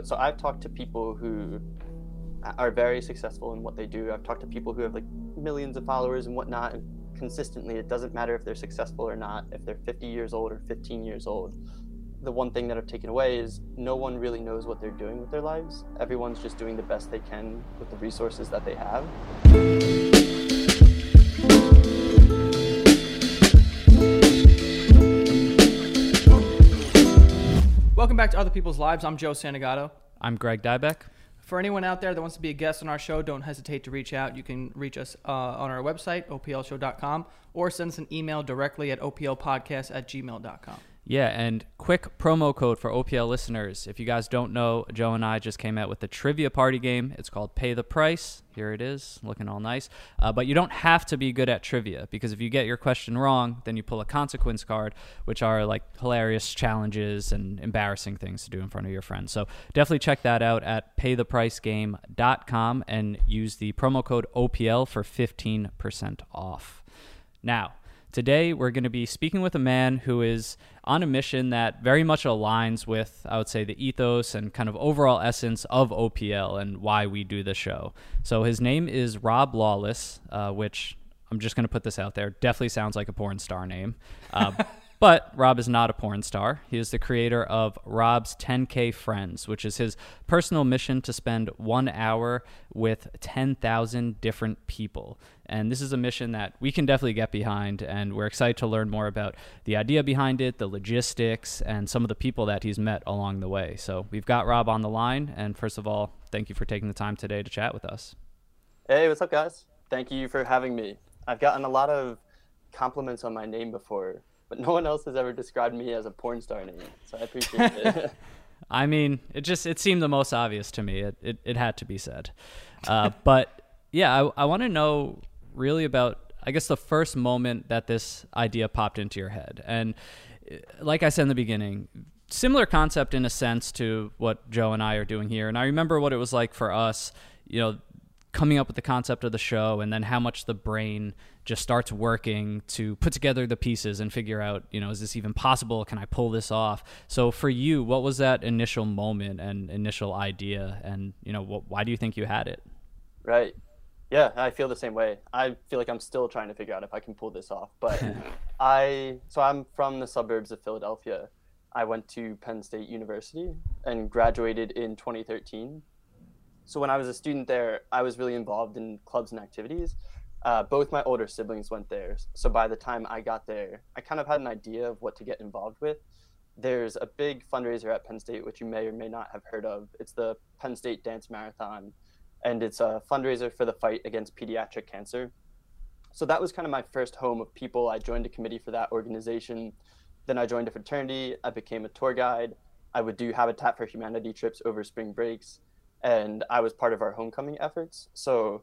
but so I've talked to people who are very successful in what they do. I've talked to people who have like millions of followers and whatnot, and consistently, it doesn't matter if they're successful or not, if they're 50 years old or 15 years old. The one thing that I've taken away is no one really knows what they're doing with their lives. Everyone's just doing the best they can with the resources that they have. Welcome back to Other People's Lives. I'm Joe Santagato. I'm Greg Dybec. For anyone out there that wants to be a guest on our show, don't hesitate to reach out. You can reach us uh, on our website, oplshow.com, or send us an email directly at oplpodcast at gmail.com. Yeah, and quick promo code for OPL listeners. If you guys don't know, Joe and I just came out with a trivia party game. It's called Pay the Price. Here it is, looking all nice. Uh, but you don't have to be good at trivia because if you get your question wrong, then you pull a consequence card, which are like hilarious challenges and embarrassing things to do in front of your friends. So definitely check that out at paythepricegame.com and use the promo code OPL for 15% off. Now, Today, we're going to be speaking with a man who is on a mission that very much aligns with, I would say, the ethos and kind of overall essence of OPL and why we do the show. So, his name is Rob Lawless, uh, which I'm just going to put this out there. Definitely sounds like a porn star name. Uh, But Rob is not a porn star. He is the creator of Rob's 10K Friends, which is his personal mission to spend one hour with 10,000 different people. And this is a mission that we can definitely get behind. And we're excited to learn more about the idea behind it, the logistics, and some of the people that he's met along the way. So we've got Rob on the line. And first of all, thank you for taking the time today to chat with us. Hey, what's up, guys? Thank you for having me. I've gotten a lot of compliments on my name before but no one else has ever described me as a porn star name. So I appreciate it. I mean, it just it seemed the most obvious to me. It it, it had to be said. Uh, but yeah, I, I want to know really about I guess the first moment that this idea popped into your head. And uh, like I said in the beginning, similar concept in a sense to what Joe and I are doing here. And I remember what it was like for us, you know, coming up with the concept of the show and then how much the brain just starts working to put together the pieces and figure out, you know, is this even possible? Can I pull this off? So for you, what was that initial moment and initial idea? And, you know, wh- why do you think you had it? Right. Yeah, I feel the same way. I feel like I'm still trying to figure out if I can pull this off. But I, so I'm from the suburbs of Philadelphia. I went to Penn State University and graduated in 2013 so when I was a student there, I was really involved in clubs and activities. Uh, both my older siblings went there. So by the time I got there, I kind of had an idea of what to get involved with. There's a big fundraiser at Penn State, which you may or may not have heard of. It's the Penn State Dance Marathon, and it's a fundraiser for the fight against pediatric cancer. So that was kind of my first home of people. I joined a committee for that organization. Then I joined a fraternity. I became a tour guide. I would do Habitat for Humanity trips over spring breaks and I was part of our homecoming efforts. So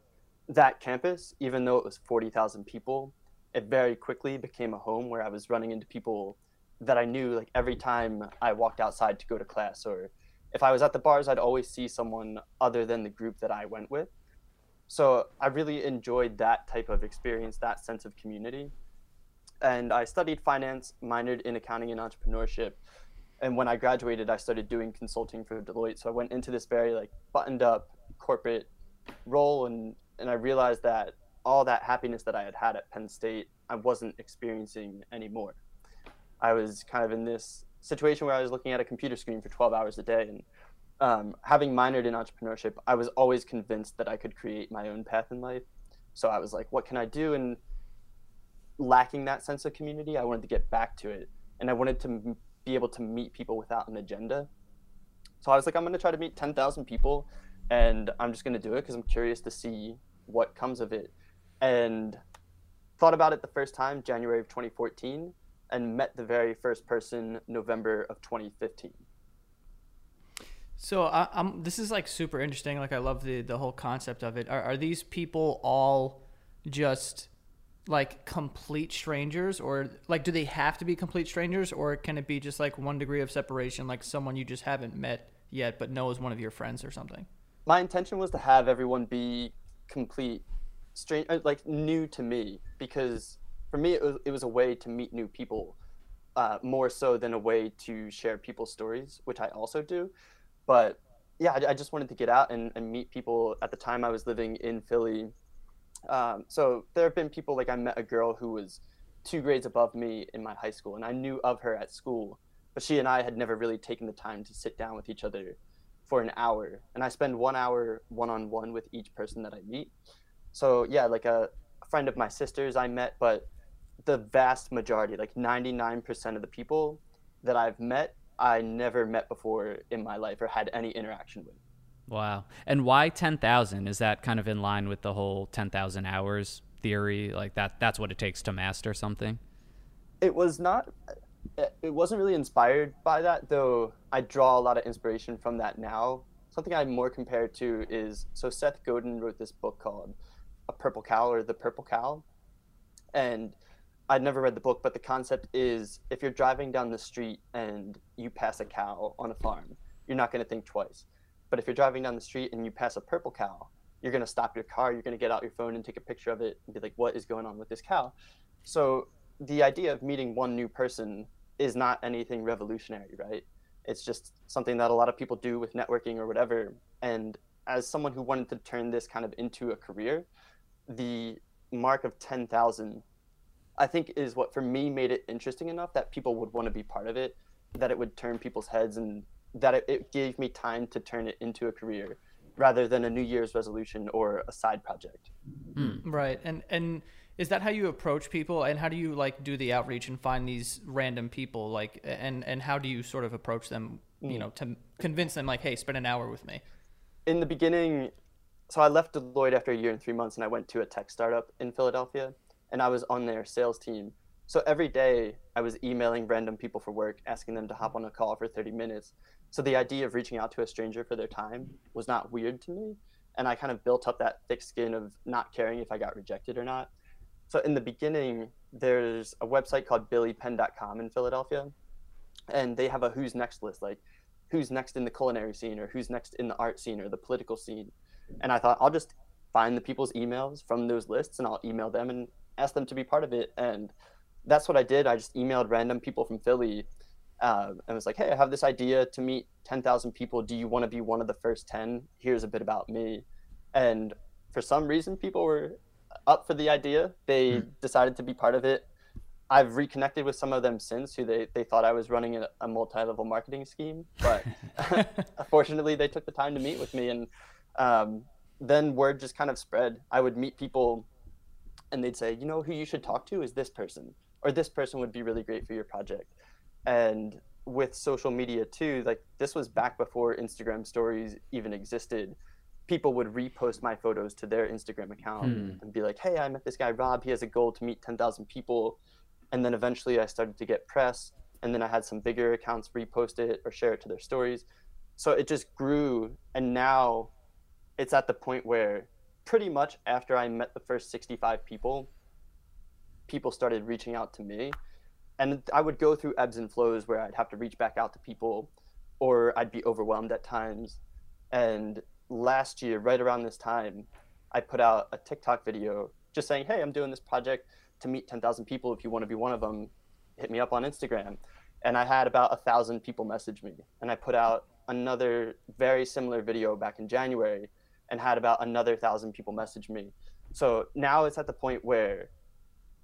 that campus, even though it was 40,000 people, it very quickly became a home where I was running into people that I knew like every time I walked outside to go to class or if I was at the bars, I'd always see someone other than the group that I went with. So I really enjoyed that type of experience, that sense of community. And I studied finance, minored in accounting and entrepreneurship, and when I graduated, I started doing consulting for Deloitte. So I went into this very like buttoned up corporate role, and and I realized that all that happiness that I had had at Penn State, I wasn't experiencing anymore. I was kind of in this situation where I was looking at a computer screen for 12 hours a day, and um, having minored in entrepreneurship, I was always convinced that I could create my own path in life. So I was like, what can I do? And lacking that sense of community, I wanted to get back to it, and I wanted to be able to meet people without an agenda. So I was like, I'm going to try to meet 10,000 people and I'm just going to do it because I'm curious to see what comes of it. And thought about it the first time, January of 2014, and met the very first person November of 2015. So I, am This is like super interesting. Like I love the the whole concept of it. Are, are these people all just like complete strangers or like do they have to be complete strangers or can it be just like one degree of separation like someone you just haven't met yet but know is one of your friends or something my intention was to have everyone be complete strange like new to me because for me it was, it was a way to meet new people uh, more so than a way to share people's stories which i also do but yeah, I, I, just wanted to get out and, and meet people. At the time, I was living in Philly. Um, so there have been people like I met a girl who was two grades above me in my high school, and I knew of her at school, but she and I had never really taken the time to sit down with each other for an hour. And I spend one hour one on one with each person that I meet. So yeah, like a, a friend of my sister's I met, but the vast majority, like 99% of the people that I've met, I never met before in my life or had any interaction with. Wow. And why 10,000? Is that kind of in line with the whole 10,000 hours theory? Like that that's what it takes to master something? It was not it wasn't really inspired by that, though I draw a lot of inspiration from that now. Something I'm more compared to is so Seth Godin wrote this book called A Purple Cow or The Purple Cow. And I'd never read the book, but the concept is if you're driving down the street and you pass a cow on a farm, you're not going to think twice. But if you're driving down the street and you pass a purple cow, you're going to stop your car, you're going to get out your phone and take a picture of it and be like, what is going on with this cow? So the idea of meeting one new person is not anything revolutionary, right? It's just something that a lot of people do with networking or whatever. And as someone who wanted to turn this kind of into a career, the mark of 10,000 I think is what for me made it interesting enough that people would want to be part of it, that it would turn people's heads, and that it, it gave me time to turn it into a career rather than a New Year's resolution or a side project. Hmm. Right, and and is that how you approach people, and how do you like do the outreach and find these random people, like, and and how do you sort of approach them, you hmm. know, to convince them, like, hey, spend an hour with me? In the beginning, so I left Deloitte after a year and three months, and I went to a tech startup in Philadelphia and I was on their sales team. So every day I was emailing random people for work, asking them to hop on a call for 30 minutes. So the idea of reaching out to a stranger for their time was not weird to me. And I kind of built up that thick skin of not caring if I got rejected or not. So in the beginning, there's a website called billypenn.com in Philadelphia. And they have a who's next list, like who's next in the culinary scene or who's next in the art scene or the political scene. And I thought I'll just find the people's emails from those lists and I'll email them and ask them to be part of it. And that's what I did. I just emailed random people from Philly uh, and was like, hey, I have this idea to meet 10,000 people. Do you want to be one of the first 10? Here's a bit about me. And for some reason, people were up for the idea. They mm. decided to be part of it. I've reconnected with some of them since who they, they thought I was running a, a multi level marketing scheme. But fortunately, they took the time to meet with me. And um, then word just kind of spread. I would meet people and they'd say, you know, who you should talk to is this person, or this person would be really great for your project. And with social media too, like this was back before Instagram stories even existed. People would repost my photos to their Instagram account hmm. and be like, hey, I met this guy Rob. He has a goal to meet 10,000 people. And then eventually I started to get press. And then I had some bigger accounts repost it or share it to their stories. So it just grew. And now it's at the point where pretty much after I met the first 65 people, people started reaching out to me. And I would go through ebbs and flows where I'd have to reach back out to people or I'd be overwhelmed at times. And last year, right around this time, I put out a TikTok video just saying, hey, I'm doing this project to meet 10,000 people. If you want to be one of them, hit me up on Instagram. And I had about a thousand people message me. And I put out another very similar video back in January and had about another thousand people message me. So now it's at the point where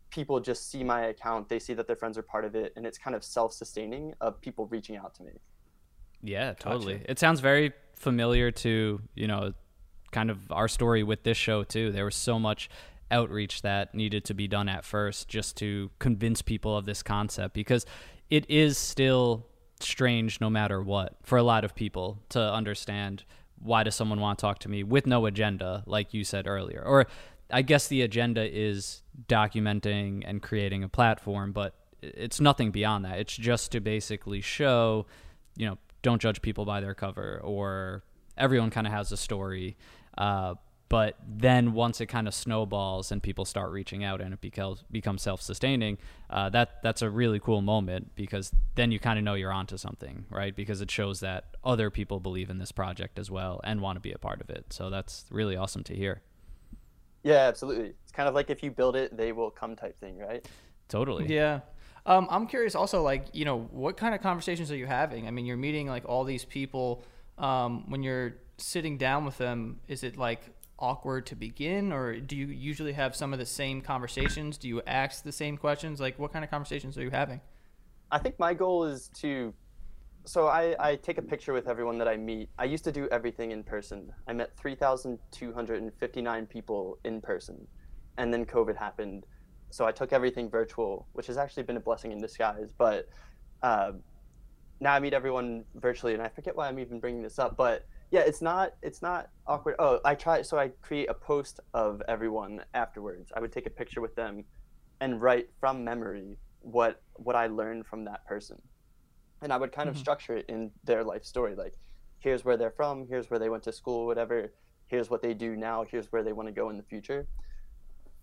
people just see my account, they see that their friends are part of it, and it's kind of self sustaining of people reaching out to me. Yeah, totally. Gotcha. It sounds very familiar to, you know, kind of our story with this show too. There was so much outreach that needed to be done at first just to convince people of this concept because it is still strange no matter what for a lot of people to understand why does someone want to talk to me with no agenda, like you said earlier? Or I guess the agenda is documenting and creating a platform, but it's nothing beyond that. It's just to basically show, you know, don't judge people by their cover, or everyone kind of has a story. Uh, but then once it kind of snowballs and people start reaching out and it becomes becomes self sustaining, uh, that that's a really cool moment because then you kind of know you're onto something, right? Because it shows that other people believe in this project as well and want to be a part of it. So that's really awesome to hear. Yeah, absolutely. It's kind of like if you build it, they will come type thing, right? Totally. Yeah. Um, I'm curious also, like, you know, what kind of conversations are you having? I mean, you're meeting like all these people um, when you're sitting down with them, is it like awkward to begin, or do you usually have some of the same conversations? Do you ask the same questions? Like, what kind of conversations are you having? I think my goal is to. So I, I take a picture with everyone that I meet. I used to do everything in person. I met 3,259 people in person, and then COVID happened. So I took everything virtual, which has actually been a blessing in disguise. But uh, now I meet everyone virtually, and I forget why I'm even bringing this up. But yeah, it's not it's not awkward. Oh, I try. So I create a post of everyone afterwards. I would take a picture with them, and write from memory what what I learned from that person, and I would kind mm-hmm. of structure it in their life story. Like, here's where they're from. Here's where they went to school. Whatever. Here's what they do now. Here's where they want to go in the future.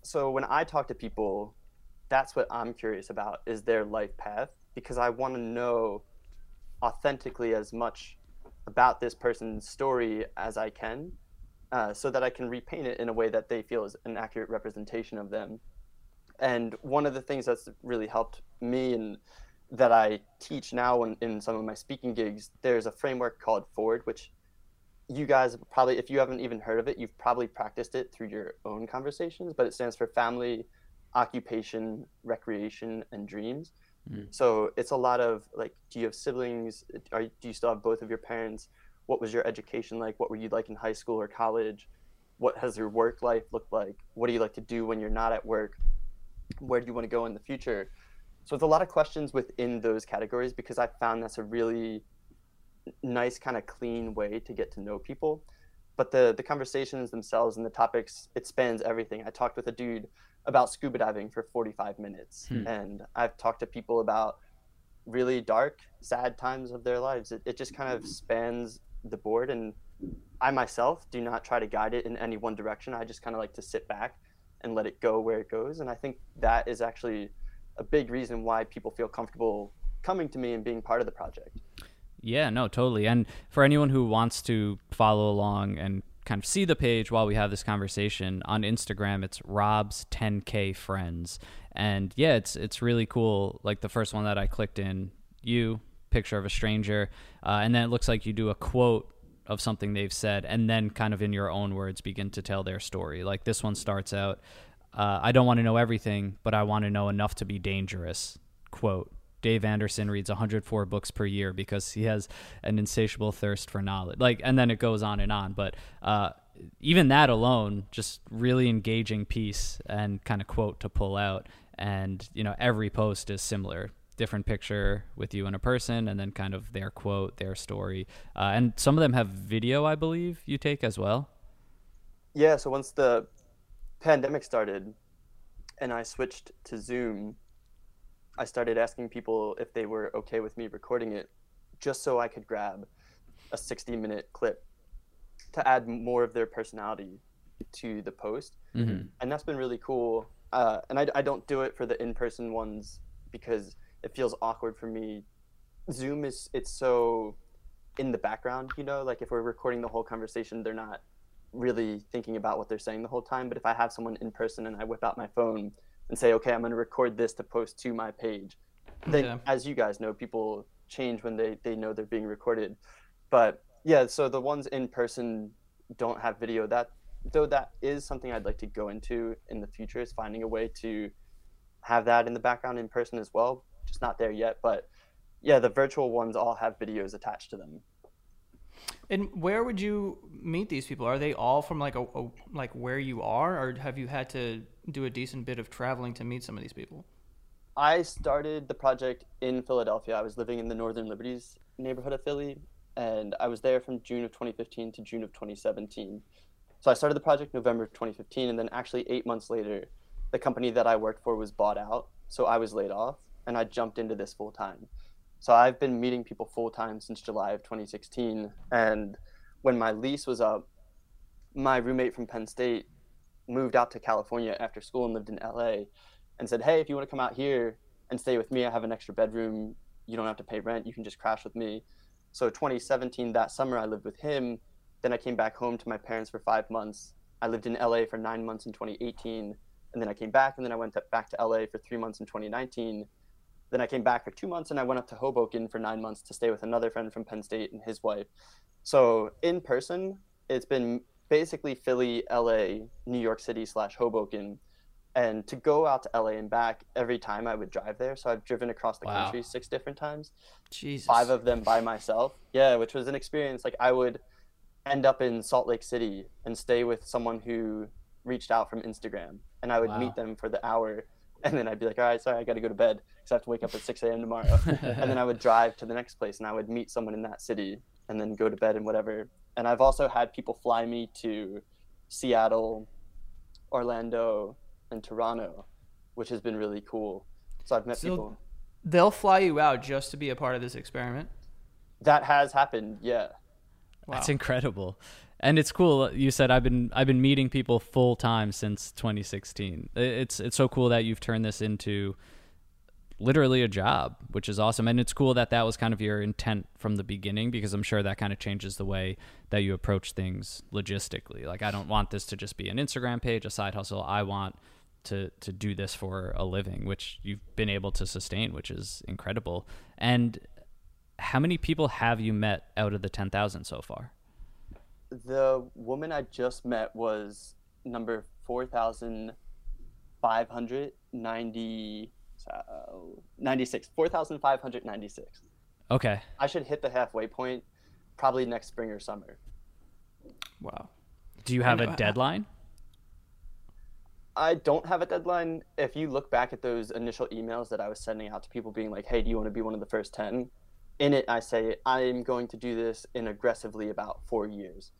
So when I talk to people, that's what I'm curious about is their life path because I want to know authentically as much about this person's story as I can, uh, so that I can repaint it in a way that they feel is an accurate representation of them. And one of the things that's really helped me and that I teach now in, in some of my speaking gigs, there's a framework called Forward, which you guys probably, if you haven't even heard of it, you've probably practiced it through your own conversations, but it stands for family, occupation, recreation, and dreams. Mm. So it's a lot of like, do you have siblings? Are, do you still have both of your parents? What was your education like? What were you like in high school or college? What has your work life looked like? What do you like to do when you're not at work? Where do you want to go in the future? So it's a lot of questions within those categories because I found that's a really nice kind of clean way to get to know people. But the the conversations themselves and the topics, it spans everything. I talked with a dude about scuba diving for 45 minutes. Hmm. And I've talked to people about really dark, sad times of their lives. It, it just kind of spans the board. And I myself do not try to guide it in any one direction. I just kind of like to sit back and let it go where it goes. And I think that is actually a big reason why people feel comfortable coming to me and being part of the project. Yeah, no, totally. And for anyone who wants to follow along and kind of see the page while we have this conversation on Instagram. It's Rob's 10k friends, and yeah, it's it's really cool. Like the first one that I clicked in, you picture of a stranger, uh, and then it looks like you do a quote of something they've said, and then kind of in your own words begin to tell their story. Like this one starts out, uh, "I don't want to know everything, but I want to know enough to be dangerous." Quote Dave Anderson reads 104 books per year because he has an insatiable thirst for knowledge. Like, and then it goes on and on. But uh, even that alone, just really engaging piece and kind of quote to pull out. And you know, every post is similar. Different picture with you and a person, and then kind of their quote, their story, uh, and some of them have video, I believe you take as well. Yeah. So once the pandemic started, and I switched to Zoom, I started asking people if they were okay with me recording it just so I could grab a 60 minute clip to add more of their personality to the post. Mm-hmm. And that's been really cool. Uh, and I, I don't do it for the in person ones because it feels awkward for me. Zoom is, it's so in the background, you know, like if we're recording the whole conversation, they're not really thinking about what they're saying the whole time. But if I have someone in person and I whip out my phone, and say, okay, I'm going to record this to post to my page. Then, as you guys know, people change when they, they know they're being recorded. But yeah, so the ones in person don't have video. That though that is something I'd like to go into in the future is finding a way to have that in the background in person as well. Just not there yet, but yeah, the virtual ones all have videos attached to them. And where would you meet these people? Are they all from like a, a, like where you are, or have you had to do a decent bit of traveling to meet some of these people? I started the project in Philadelphia. I was living in the Northern Liberties neighborhood of Philly, and I was there from June of 2015 to June of 2017. So I started the project November of 2015, and then actually eight months later, the company that I worked for was bought out. So I was laid off, and I jumped into this full time. So I've been meeting people full time since July of 2016, and when my lease was up, my roommate from Penn State moved out to California after school and lived in LA and said, Hey, if you want to come out here and stay with me, I have an extra bedroom. You don't have to pay rent. You can just crash with me. So 2017, that summer, I lived with him. Then I came back home to my parents for five months. I lived in LA for nine months in 2018. And then I came back and then I went back to LA for three months in 2019. Then I came back for two months and I went up to Hoboken for nine months to stay with another friend from Penn State and his wife. So in person, it's been basically Philly, LA, New York City slash Hoboken. And to go out to LA and back every time I would drive there. So I've driven across the Wow. country six different times, Jesus. five of them by myself. Yeah, which was an experience. Like I would end up in Salt Lake City and stay with someone who reached out from Instagram. And I would Wow. meet them for the hour. And then I'd be like, all right, sorry, I got to go to bed because I have to wake up at 6 a.m. tomorrow. and then I would drive to the next place and I would meet someone in that city and then go to bed and whatever. And I've also had people fly me to Seattle, Orlando, and Toronto, which has been really cool. So I've met So- people. They'll fly you out just to be a part of this experiment. That has happened, yeah. Wow. That's incredible. And it's cool. You said I've been I've been meeting people full time since 2016. It's it's so cool that you've turned this into literally a job, which is awesome. And it's cool that that was kind of your intent from the beginning because I'm sure that kind of changes the way that you approach things logistically. Like I don't want this to just be an Instagram page, a side hustle. I want to to do this for a living, which you've been able to sustain, which is incredible. And how many people have you met out of the 10,000 so far? The woman I just met was number 4,590. Uh, 96 4596 Okay. i should hit the halfway point probably next spring or summer wow. Do you have a deadline? I don't have a deadline. If you look back at those initial emails that I was sending out to people being like, hey, do you want to be one of the first 10? In it, I say, I'm going to do this in aggressively about four years.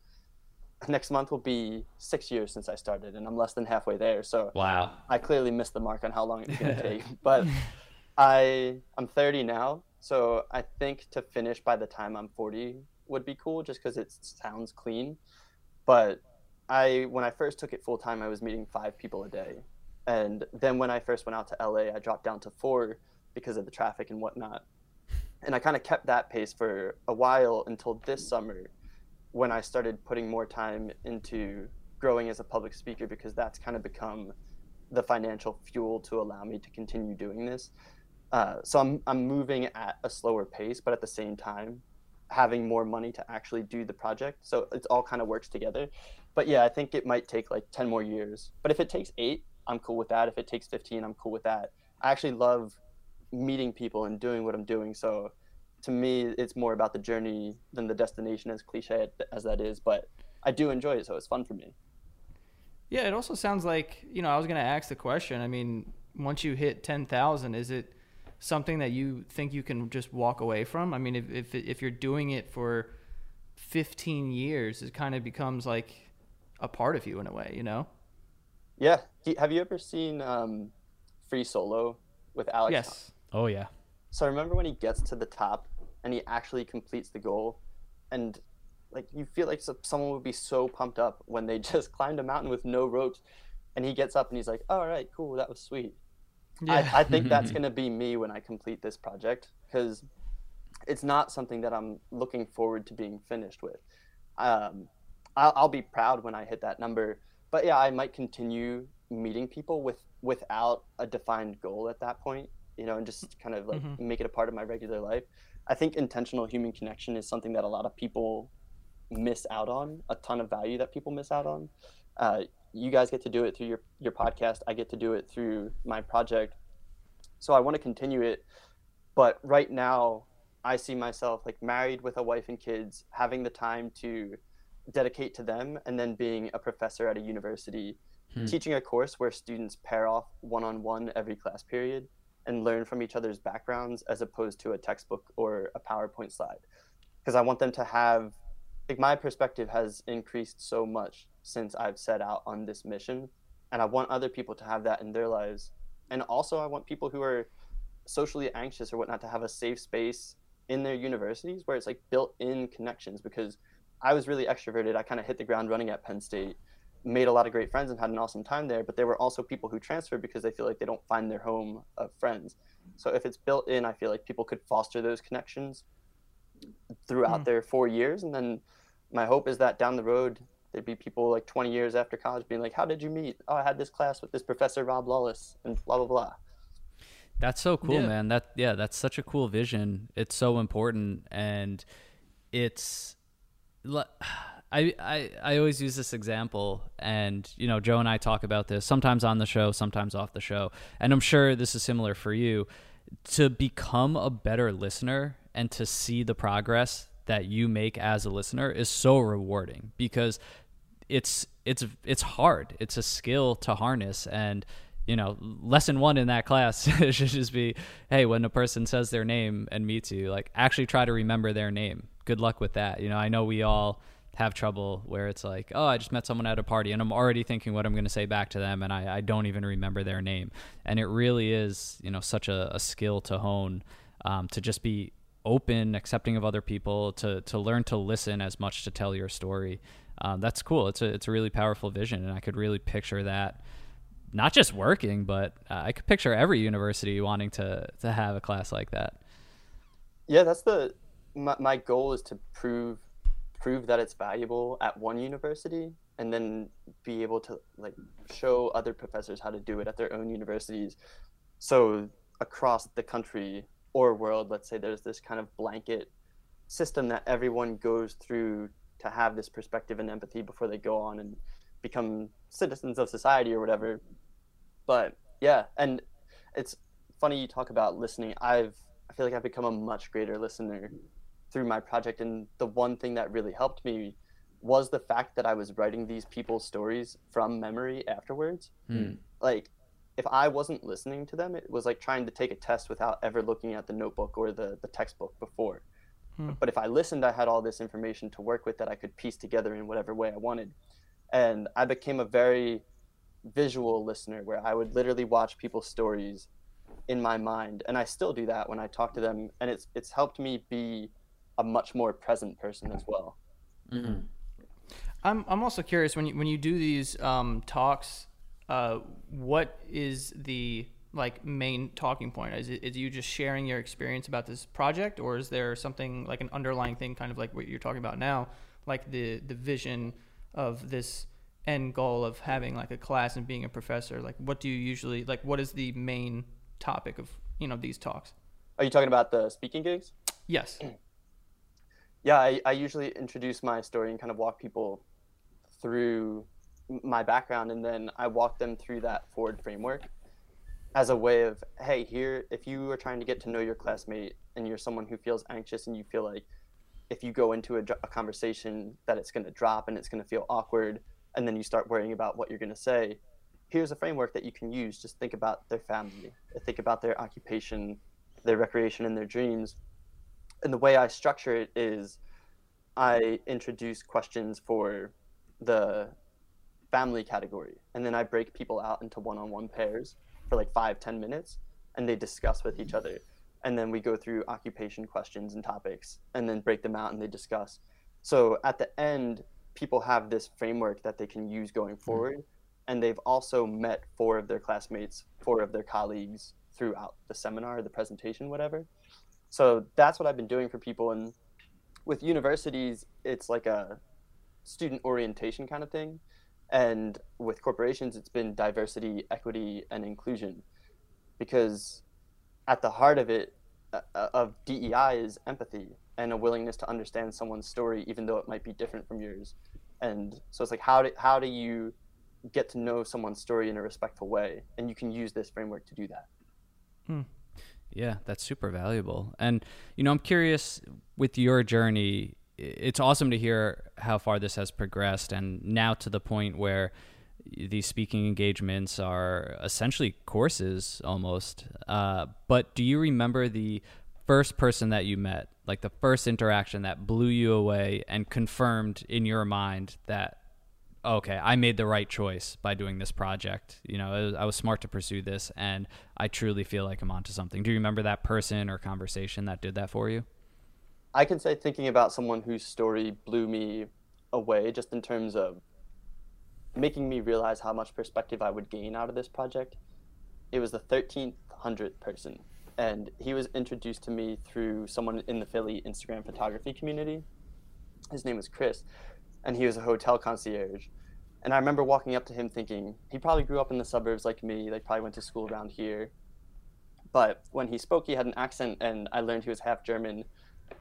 Next month will be six years since I started, and I'm less than halfway there. So Wow. I clearly missed the mark on how long it's going to take. But I, I'm 30 now, so I think to finish by the time I'm 40 would be cool just because it sounds clean. But I when I first took it full time, I was meeting five people a day, and then when I first went out to LA, I dropped down to four because of the traffic and whatnot. And I kind of kept that pace for a while until this summer, when I started putting more time into growing as a public speaker because that's kind of become the financial fuel to allow me to continue doing this. Uh, so I'm I'm moving at a slower pace, but at the same time, having more money to actually do the project. So it all kind of works together. But yeah, I think it might take like 10 more years. But if it takes eight, I'm cool with that. If it takes 15, I'm cool with that. I actually love meeting people and doing what I'm doing. So to me, it's more about the journey than the destination, as cliche as that is. But I do enjoy it, so it's fun for me. Yeah, it also sounds like you know. I was going to ask the question. I mean, once you hit ten thousand, is it something that you think you can just walk away from? I mean, if if if you're doing it for fifteen years, it kind of becomes like a part of you in a way. You know? Yeah. Have you ever seen um, Free Solo with Alex? yes. Oh yeah. So I remember when he gets to the top and he actually completes the goal, and like you feel like someone would be so pumped up when they just climbed a mountain with no ropes, and he gets up and he's like, "All right, cool, that was sweet." Yeah. I, I think that's gonna be me when I complete this project because it's not something that I'm looking forward to being finished with. Um, I'll, I'll be proud when I hit that number, but yeah, I might continue meeting people with without a defined goal at that point, you know, and just kind of like Mhm. make it a part of my regular life. I think intentional human connection is something that a lot of people miss out on, a ton of value that people miss out on. Uh, you guys get to do it through your, your podcast. I get to do it through my project. So I want to continue it. But right now, I see myself like married with a wife and kids, having the time to dedicate to them, and then being a professor at a university, Hmm. teaching a course where students pair off one on one every class period and learn from each other's backgrounds as opposed to a textbook or a PowerPoint slide. Because I want them to have, like, my perspective has increased so much since I've set out on this mission. And I want other people to have that in their lives. And also, I want people who are socially anxious or whatnot to have a safe space in their universities where it's like built in connections because I was really extroverted. I kind of hit the ground running at Penn State, made a lot of great friends and had an awesome time there. But there were also people who transferred because they feel like they don't find their home of friends. So if it's built in, I feel like people could foster those connections throughout Hmm. their four years. And then my hope is that down the road, there'd be people like 20 years after college being like, How did you meet? Oh, I had this class with this professor, Rob Lawless, and blah, blah, blah. That's so cool, Yeah. man. That yeah, that's such a cool vision. It's so important and it's I, I I always use this example, and you know, Joe and I talk about this sometimes on the show, sometimes off the show, and I'm sure this is similar for you. To become a better listener and to see the progress that you make as a listener is so rewarding because it's it's it's hard. It's a skill to harness, and you know, lesson one in that class should just be, hey, when a person says their name and meets you, like actually try to remember their name. Good luck with that. You know, I know we all have trouble where it's like, oh, I just met someone at a party and I'm already thinking what I'm going to say back to them and I, I, don't even remember their name. And it really is, you know, such a, a skill to hone um, to just be open, accepting of other people, to, to learn to listen as much to tell your story. Um, that's cool. It's a, it's a really powerful vision. And I could really picture that not just working, but uh, I could picture every university wanting to, to have a class like that. Yeah, that's the, my, my goal is to prove prove that it's valuable at one university and then be able to like show other professors how to do it at their own universities. So across the country or world let's say there's this kind of blanket system that everyone goes through to have this perspective and empathy before they go on and become citizens of society or whatever. But yeah and it's funny you talk about listening. I've i feel like i've become a much greater listener through my project and the one thing that really helped me was the fact that I was writing these people's stories from memory afterwards. Mm. Like if I wasn't listening to them, it was like trying to take a test without ever looking at the notebook or the, the textbook before. Hmm. But if I listened, I had all this information to work with that I could piece together in whatever way I wanted. And I became a very visual listener where I would literally watch people's stories in my mind. And I still do that when I talk to them. And it's, it's helped me be a much more present person as well. Mm-hmm. I'm I'm also curious when you when you do these um, talks, uh, what is the like main talking point? Is it is you just sharing your experience about this project, or is there something like an underlying thing, kind of like what you're talking about now, like the the vision of this end goal of having like a class and being a professor? Like, what do you usually like? What is the main topic of you know these talks? Are you talking about the speaking gigs? Yes. yeah, I, I usually introduce my story and kind of walk people through my background, and then I walk them through that forward framework as a way of, hey, here, if you are trying to get to know your classmate and you're someone who feels anxious and you feel like if you go into a, a conversation that it's going to drop and it's going to feel awkward, and then you start worrying about what you're going to say, here's a framework that you can use. Just think about their family, think about their occupation, their recreation, and their dreams and the way I structure it is I introduce questions for the family category, and then I break people out into one-on-one pairs for like five, ten minutes, and they discuss with each other. And then we go through occupation questions and topics, and then break them out and they discuss. So at the end, people have this framework that they can use going hmm. forward, and they've also met four of their classmates, four of their colleagues throughout the seminar, the presentation, whatever. So that's what I've been doing for people. And with universities, it's like a student orientation kind of thing. And with corporations, it's been diversity, equity, and inclusion. Because at the heart of it, uh, uh of DEI, is empathy and a willingness to understand someone's story, even though it might be different from yours. And so it's like, how do, how do you get to know someone's story in a respectful way? And you can use this framework to do that. Hmm. Yeah, that's super valuable. And, you know, I'm curious with your journey, it's awesome to hear how far this has progressed and now to the point where these speaking engagements are essentially courses almost. Uh, but do you remember the first person that you met, like the first interaction that blew you away and confirmed in your mind that okay, I made the right choice by doing this project. You know, I was smart to pursue this, and I truly feel like I'm onto something. Do you remember that person or conversation that did that for you? I can say thinking about someone whose story blew me away, just in terms of making me realize how much perspective I would gain out of this project. It was the 1300th person, and he was introduced to me through someone in the Philly Instagram photography community. His name was Chris and he was a hotel concierge. And I remember walking up to him thinking, he probably grew up in the suburbs like me, like probably went to school around here. But when he spoke, he had an accent, and I learned he was half German,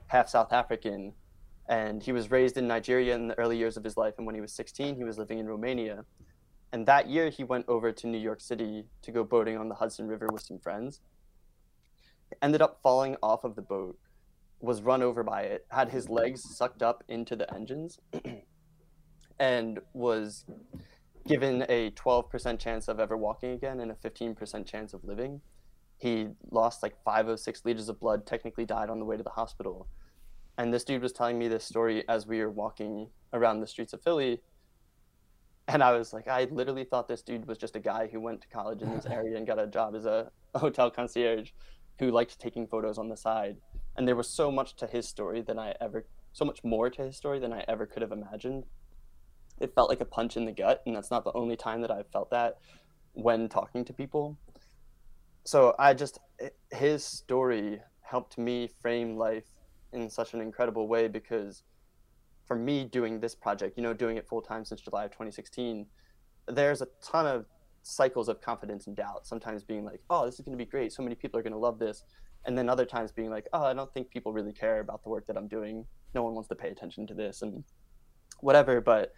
half South African. And he was raised in Nigeria in the early years of his life. And when he was 16, he was living in Romania. And that year, he went over to New York City to go boating on the Hudson River with some friends. Ended up falling off of the boat, was run over by it, had his legs sucked up into the engines, and was given a 12% chance of ever walking again and a 15% chance of living. He lost like five or six liters of blood, technically died on the way to the hospital. And this dude was telling me this story as we were walking around the streets of Philly. And I was like, I literally thought this dude was just a guy who went to college in this area and got a job as a hotel concierge who liked taking photos on the side. And there was so much to his story than I ever, so much more to his story than I ever could have imagined it felt like a punch in the gut and that's not the only time that i've felt that when talking to people. So i just his story helped me frame life in such an incredible way because for me doing this project you know doing it full time since july of 2016 there's a ton of cycles of confidence and doubt. Sometimes being like oh this is going to be great. So many people are going to love this. And then other times being like oh i don't think people really care about the work that i'm doing. No one wants to pay attention to this and whatever. But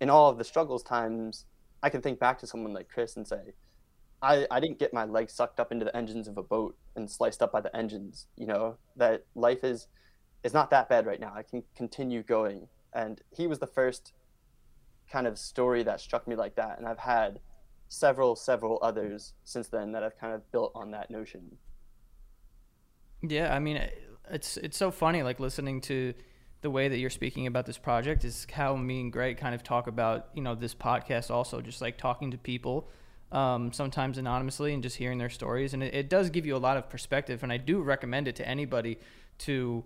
in all of the struggles times, I can think back to someone like Chris and say, I, I didn't get my legs sucked up into the engines of a boat and sliced up by the engines. You know, that life is is not that bad right now. I can continue going. And he was the first kind of story that struck me like that. And I've had several, several others since then that I've kind of built on that notion. Yeah, I mean, it's it's so funny, like listening to the way that you're speaking about this project is how me and Greg kind of talk about you know this podcast also just like talking to people um, sometimes anonymously and just hearing their stories. And it, it, does give you a lot of perspective and I do recommend it to anybody to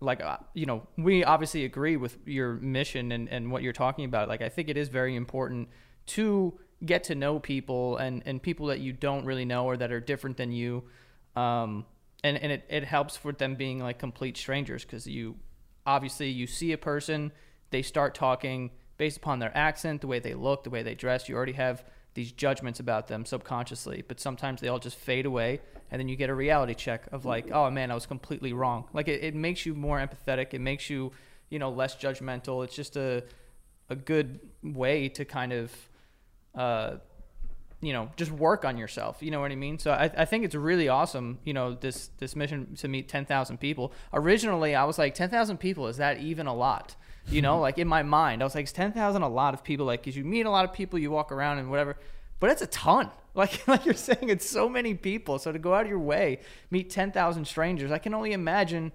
like uh, you know we obviously agree with your mission and, and what you're talking about. Like I think it is very important to get to know people and and people that you don't really know or that are different than you um, and and it, it helps with them being like complete strangers because you obviously you see a person, they start talking based upon their accent, the way they look, the way they dress. You already have these judgments about them subconsciously, but sometimes they all just fade away, and then you get a reality check of like, oh man, I was completely wrong. Like it, it makes you more empathetic. It makes you, you know, less judgmental. It's just a a good way to kind of uh, you know just work on yourself you know what i mean? So i, I think it's really awesome you know this this mission to meet 10,000 people. Originally i was like 10,000 people is that even a lot? You know like in my mind i was like 10,000 a lot of people? Like cuz you meet a lot of people you walk around and whatever but it's a ton. Like like you're saying it's so many people. So to go out of your way meet 10,000 strangers i can only imagine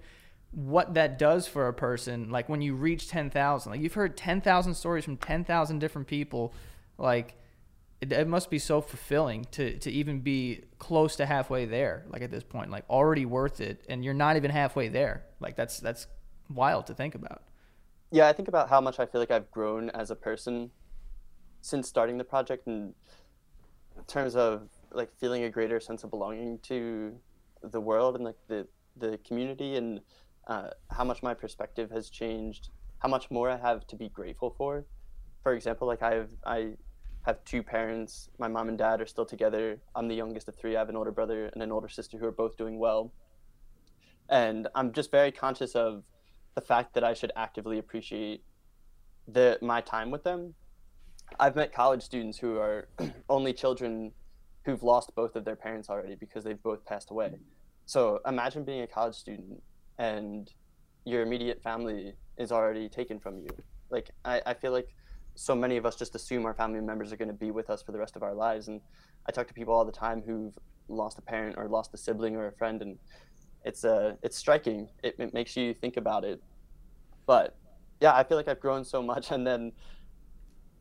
what that does for a person like when you reach 10,000 like you've heard 10,000 stories from 10,000 different people. Like it, it must be so fulfilling to to even be close to halfway there like at this point like already worth it and you're not even halfway there. Like that's that's wild to think about. Yeah i think about how much i feel like i've grown as a person since starting the project and in terms of like feeling a greater sense of belonging to the world and like the the community and uh, how much my perspective has changed how much more i have to be grateful for. For example like i've i have two parents. My mom and dad are still together. I'm the youngest of three. I have an older brother and an older sister who are both doing well. And I'm just very conscious of the fact that I should actively appreciate the my time with them. I've met college students who are only children who've lost both of their parents already because they've both passed away. So imagine being a college student and your immediate family is already taken from you. Like I, I feel like so many of us just assume our family members are going to be with us for the rest of our lives. And I talk to people all the time who've lost a parent or lost a sibling or a friend, and it's uh, it's striking. It, it makes you think about it. But yeah, I feel like I've grown so much, and then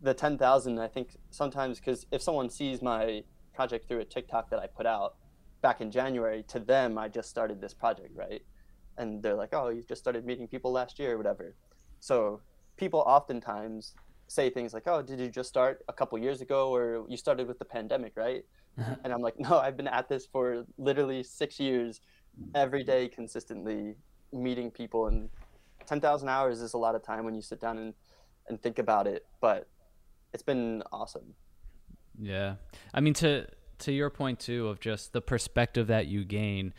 the ten thousand. I think sometimes because if someone sees my project through a TikTok that I put out back in January, to them I just started this project, right? And they're like, "Oh, you just started meeting people last year or whatever." So people oftentimes say things like, "Oh, did you just start a couple years ago, or you started with the pandemic, right?" Uh-huh. And I'm like, "No, I've been at this for literally six years, every day, consistently meeting people, and ten thousand hours is a lot of time when you sit down and and think about it. But it's been awesome." Yeah, I mean to to your point too of just the perspective that you gain,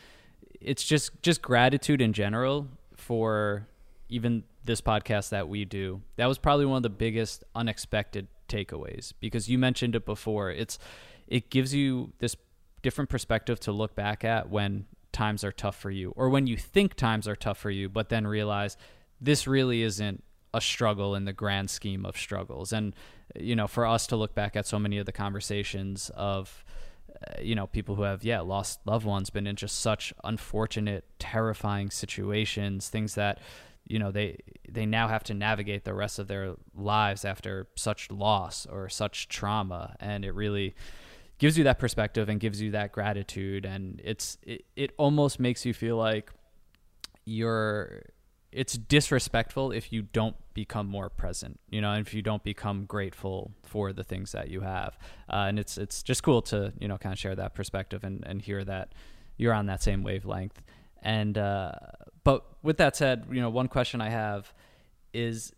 it's just just gratitude in general for even this podcast that we do, that was probably one of the biggest unexpected takeaways because you mentioned it before. It's it gives you this different perspective to look back at when times are tough for you or when you think times are tough for you, but then realize this really isn't a struggle in the grand scheme of struggles. And you know, for us to look back at so many of the conversations of uh, you know people who have yeah lost loved ones been in just such unfortunate terrifying situations things that you know they they now have to navigate the rest of their lives after such loss or such trauma and it really gives you that perspective and gives you that gratitude and it's it, it almost makes you feel like you're it's disrespectful if you don't become more present, you know, and if you don't become grateful for the things that you have. Uh, and it's it's just cool to you know kind of share that perspective and and hear that you're on that same wavelength. And uh, but with that said, you know, one question I have is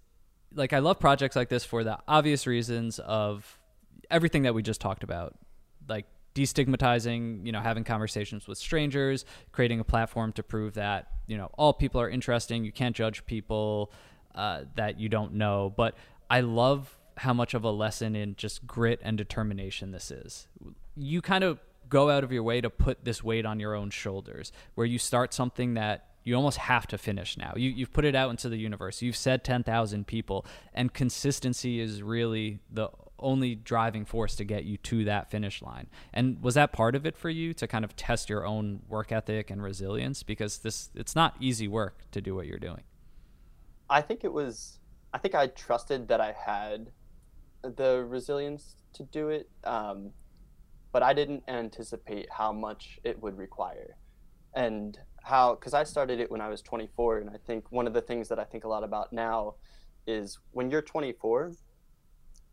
like I love projects like this for the obvious reasons of everything that we just talked about, like destigmatizing, you know, having conversations with strangers, creating a platform to prove that, you know, all people are interesting. You can't judge people uh, that you don't know. But I love how much of a lesson in just grit and determination this is. You kind of go out of your way to put this weight on your own shoulders, where you start something that you almost have to finish now. You, you've put it out into the universe. You've said 10,000 people, and consistency is really the only driving force to get you to that finish line. And was that part of it for you to kind of test your own work ethic and resilience because this it's not easy work to do what you're doing. I think it was I think I trusted that I had the resilience to do it. Um, but I didn't anticipate how much it would require. And how cuz I started it when I was 24 and I think one of the things that I think a lot about now is when you're 24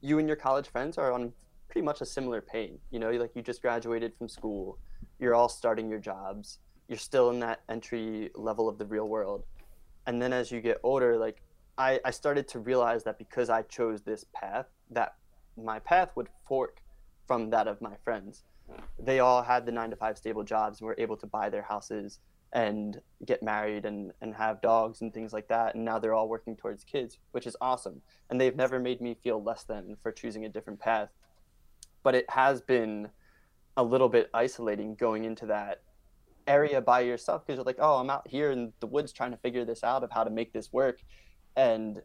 you and your college friends are on pretty much a similar pain. You know, like you just graduated from school, you're all starting your jobs, you're still in that entry level of the real world. And then as you get older, like I, I started to realize that because I chose this path, that my path would fork from that of my friends. They all had the nine to five stable jobs and were able to buy their houses and get married and, and have dogs and things like that. And now they're all working towards kids, which is awesome. And they've never made me feel less than for choosing a different path. But it has been a little bit isolating going into that area by yourself because you're like, oh, I'm out here in the woods trying to figure this out of how to make this work. And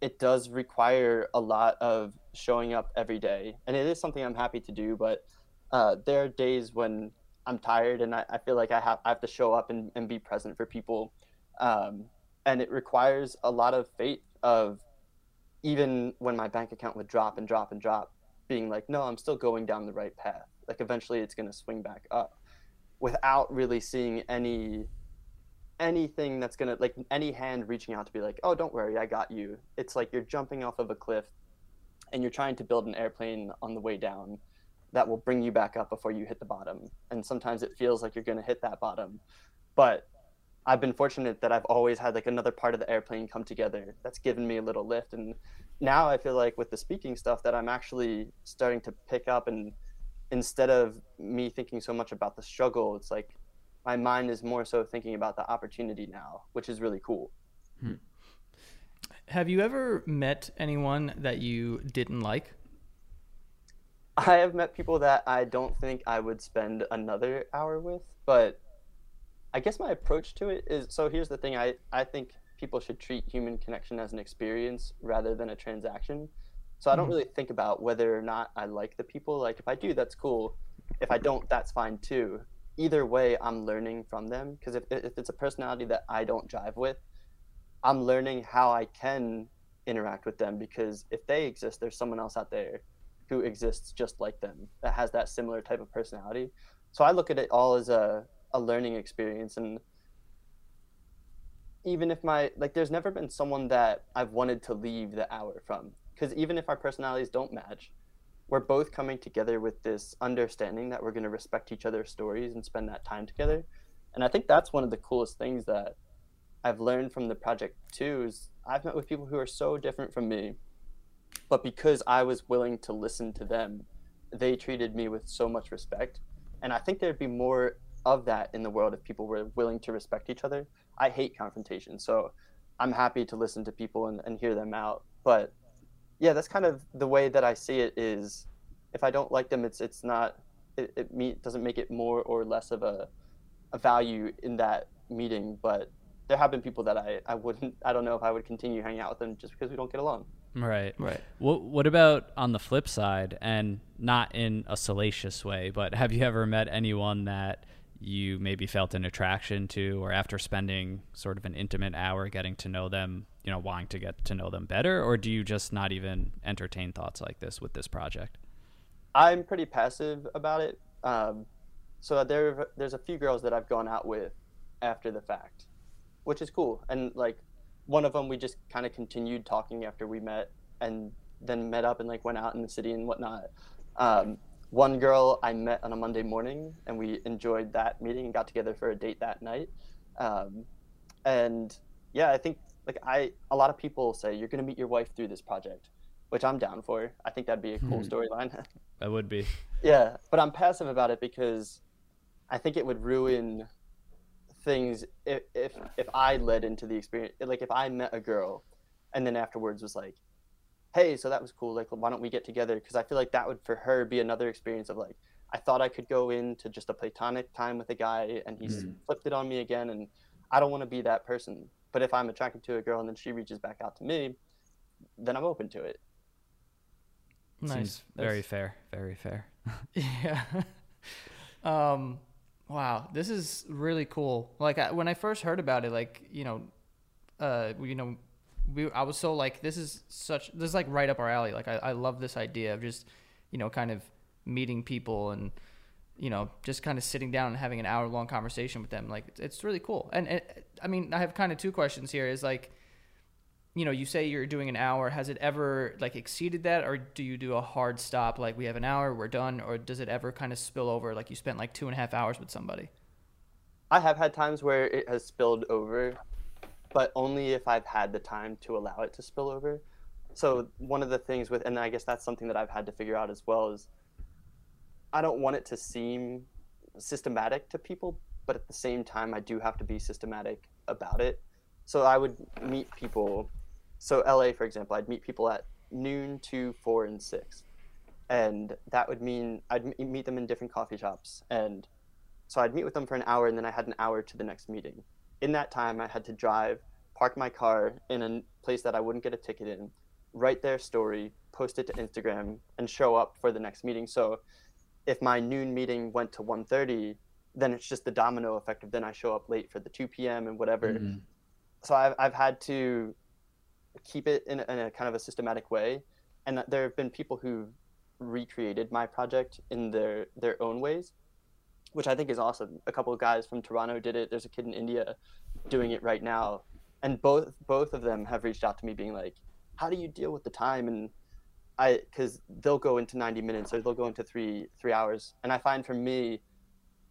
it does require a lot of showing up every day. And it is something I'm happy to do, but uh, there are days when I'm tired and I, I feel like I have, I have to show up and, and be present for people. Um, and it requires a lot of faith of even when my bank account would drop and drop and drop, being like, no, I'm still going down the right path. Like eventually it's going to swing back up without really seeing any anything that's to like any hand reaching out to be like, oh, don't worry, I got you. It's like you're jumping off of a cliff and you're trying to build an airplane on the way down that will bring you back up before you hit the bottom. And sometimes it feels like you're to hit that bottom. But I've been fortunate that I've always had like another part of the airplane come together that's given me a little lift. And now I feel like with the speaking stuff that I'm actually starting to pick up and instead of me thinking so much about the struggle, it's like my mind is more so thinking about the opportunity now, which is really cool. Hmm. Have you ever met anyone that you didn't like? I have met people that I don't think I would spend another hour with, but I guess my approach to it is so here's the thing I, I think people should treat human connection as an experience rather than a transaction. So I don't mm-hmm. really think about whether or not I like the people. Like if I do, that's cool. If I don't, that's fine too. Either way, I'm learning from them. Because if, if it's a personality that I don't jive with, I'm learning how I can interact with them. Because if they exist, there's someone else out there who exists just like them that has that similar type of personality. So I look at it all as a, a learning experience. And even if my like there's never been someone that I've wanted to leave the hour from. Because even if our personalities don't match we're both coming together with this understanding that we're going to respect each other's stories and spend that time together and I think that's one of the coolest things that I've learned from the project too is I've met with people who are so different from me but because I was willing to listen to them, they treated me with so much respect. And I think there'd be more of that in the world if people were willing to respect each other. I hate confrontation. So I'm happy to listen to people and, and hear them out. But yeah, that's kind of the way that I see it is if I don't like them, it's it's not it, it me, doesn't make it more or less of a, a value in that meeting. But there have been people that I, I wouldn't I don't know if I would continue hanging out with them just because we don't get along. Right. Right. What What about on the flip side, and not in a salacious way, but have you ever met anyone that you maybe felt an attraction to, or after spending sort of an intimate hour getting to know them, you know, wanting to get to know them better, or do you just not even entertain thoughts like this with this project? I'm pretty passive about it. Um, so there, there's a few girls that I've gone out with after the fact, which is cool. And like one of them, we just kind of continued talking after we met, and then met up and like went out in the city and whatnot. Um, one girl I met on a Monday morning, and we enjoyed that meeting and got together for a date that night. Um, and yeah, I think like I a lot of people say you're gonna meet your wife through this project, which I'm down for. I think that'd be a cool Hmm. storyline. That would be. yeah, but I'm passive about it because I think it would ruin things if if if I led into the experience. Like if I met a girl, and then afterwards was like, "Hey, so that was cool. Like, why don't we get together?" Because I feel like that would for her be another experience of like, I thought I could go into just a platonic time with a guy, and he's Mhm. flipped it on me again, and I don't want to be that person. But if I'm attracted to a girl and then she reaches back out to me, then I'm open to it. Nice. Seems very That's- fair. Very fair. Yeah. um, wow, this is really cool. Like I, when I first heard about it, like you know, uh, you know, we I was so like, this is such this is like right up our alley. Like I, I love this idea of just, you know, kind of meeting people and you know just kind of sitting down and having an hour long conversation with them. Like it's, it's really cool. And, and I mean, I have kind of two questions here. Is like you know, you say you're doing an hour. Has it ever like exceeded that, or do you do a hard stop? Like we have an hour, we're done, or does it ever kind of spill over? Like you spent like two and a half hours with somebody. I have had times where it has spilled over, but only if I've had the time to allow it to spill over. So one of the things with, and I guess that's something that I've had to figure out as well is, I don't want it to seem systematic to people, but at the same time, I do have to be systematic about it. So I would meet people. So LA, for example, I'd meet people at noon, two, four, and six, and that would mean I'd meet them in different coffee shops and so I'd meet with them for an hour, and then I had an hour to the next meeting. In that time, I had to drive, park my car in a place that I wouldn't get a ticket in, write their story, post it to Instagram, and show up for the next meeting. So if my noon meeting went to 1.30, then it's just the domino effect of then I show up late for the 2 p.m. and whatever. Mhm. So I've, I've had to keep it in a, in a kind of a systematic way. And there have been people who've recreated my project in their, their own ways which I think is awesome. A couple of guys from Toronto did it. There's a kid in India doing it right now, and both both of them have reached out to me, being like, "How do you deal with the time?" And I, because they'll go into 90 minutes or they'll go into three three hours, and I find for me,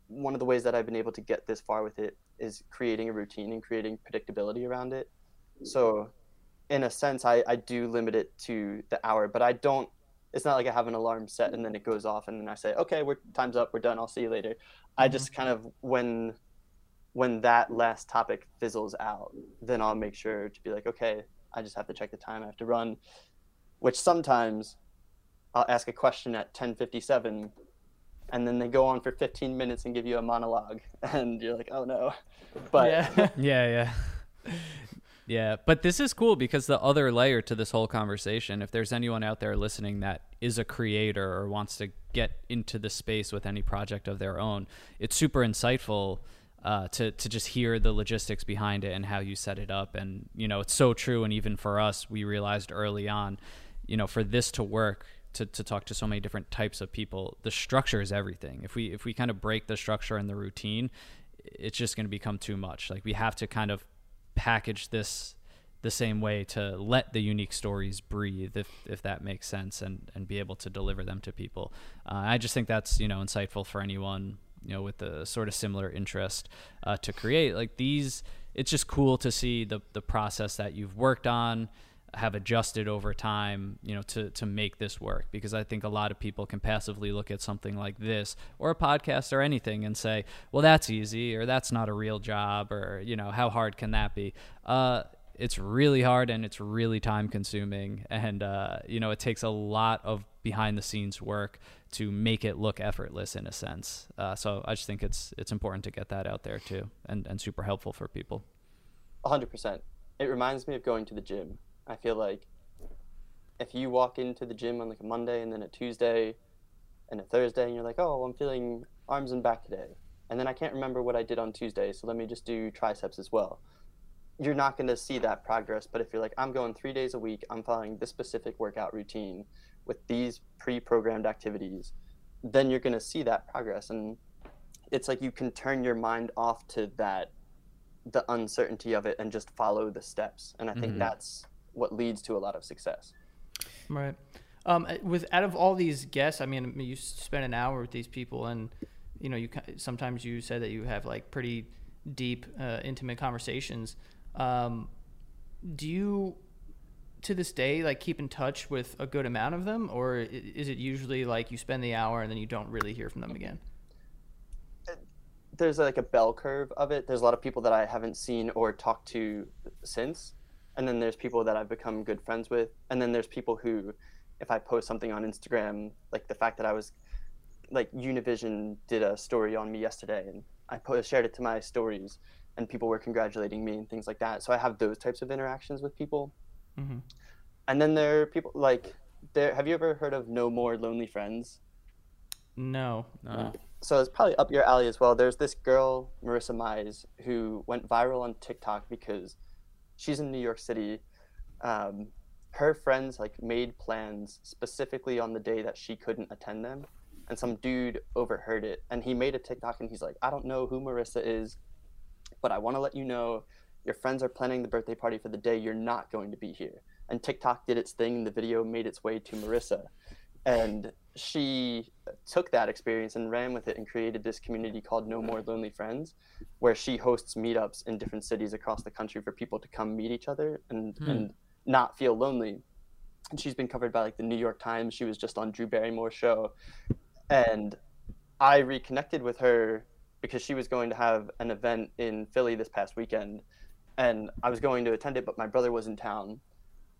one of the ways that I've been able to get this far with it is creating a routine and creating predictability around it. So, in a sense, I I do limit it to the hour, but I don't it's not like I have an alarm set and then it goes off and then I say, okay, we're time's up, we're done, I'll see you later. I mm-hmm. just kind of when when that last topic fizzles out, then I'll make sure to be like, okay, I just have to check the time, I have to run. Which sometimes I'll ask a question at ten fifty seven and then they go on for fifteen minutes and give you a monologue and you're like, oh no. But yeah, Yeah, yeah. Yeah, but this is cool because the other layer to this whole conversation, if there's anyone out there listening that is a creator or wants to get into the space with any project of their own, it's super insightful uh, to to just hear the logistics behind it and how you set it up. And you know, it's so true. And even for us, we realized early on, you know, for this to work, to, to talk to so many different types of people, the structure is everything. If we if we kind of break the structure and the routine, it's just going to become too much. Like we have to kind of package this the same way to let the unique stories breathe if if that makes sense and and be able to deliver them to people. Uh, i just think that's you know insightful for anyone you know with a sort of similar interest uh, to create. Like these it's just cool to see the the process that you've worked on have adjusted over time, you know, to to make this work. Because I think a lot of people can passively look at something like this or a podcast or anything and say, "Well, that's easy," or "That's not a real job," or you know, "How hard can that be?" Uh, it's really hard and it's really time consuming. And uh, you know it takes a lot of behind the scenes work to make it look effortless in a sense. Uh, so i just think it's it's important to get that out there too and, and super helpful for people. 100% it reminds me of going to the gym i feel like if you walk into the gym on like a monday and then a tuesday and a thursday and you're like oh i'm feeling arms and back today and then i can't remember what i did on tuesday so let me just do triceps as well you're not going to see that progress. But if you're like, I'm going three days a week, I'm following this specific workout routine with these pre programmed activities, then you're going to see that progress. And it's like you can turn your mind off to that, the uncertainty of it, and just follow the steps. And I think mm-hmm. that's what leads to a lot of success. Right. Um, with out of all these guests, I mean, you spend an hour with these people, and you know, you sometimes you said that you have like pretty deep, uh, intimate conversations. Um, do you to this day like keep in touch with a good amount of them or is it usually like you spend the hour and then you don't really hear from them again there's like a bell curve of it there's a lot of people that i haven't seen or talked to since and then there's people that i've become good friends with and then there's people who if i post something on instagram like the fact that i was like univision did a story on me yesterday and i post, shared it to my stories and people were congratulating me and things like that. So I have those types of interactions with people. Mm-hmm. And then there are people like there. Have you ever heard of No More Lonely Friends? No. no. So it's probably up your alley as well. There's this girl, Marisa Mize, who went viral on TikTok because she's in New York City. Um, her friends like made plans specifically on the day that she couldn't attend them, and some dude overheard it, and he made a TikTok and he's like, "I don't know who Marisa is but I want to let you know your friends are planning the birthday party for the day you're not going to be here. And TikTok did its thing. And the video made its way to Marisa. And she took that experience and ran with it and created this community called No More Lonely Friends, where she hosts meetups in different cities across the country for people to come meet each other and, hmm. and not feel lonely. And she's been covered by like the New York Times. She was just on Drew Barrymore's show. And I reconnected with her because she was going to have an event in Philly this past weekend, and I was going to attend it, but my brother was in town.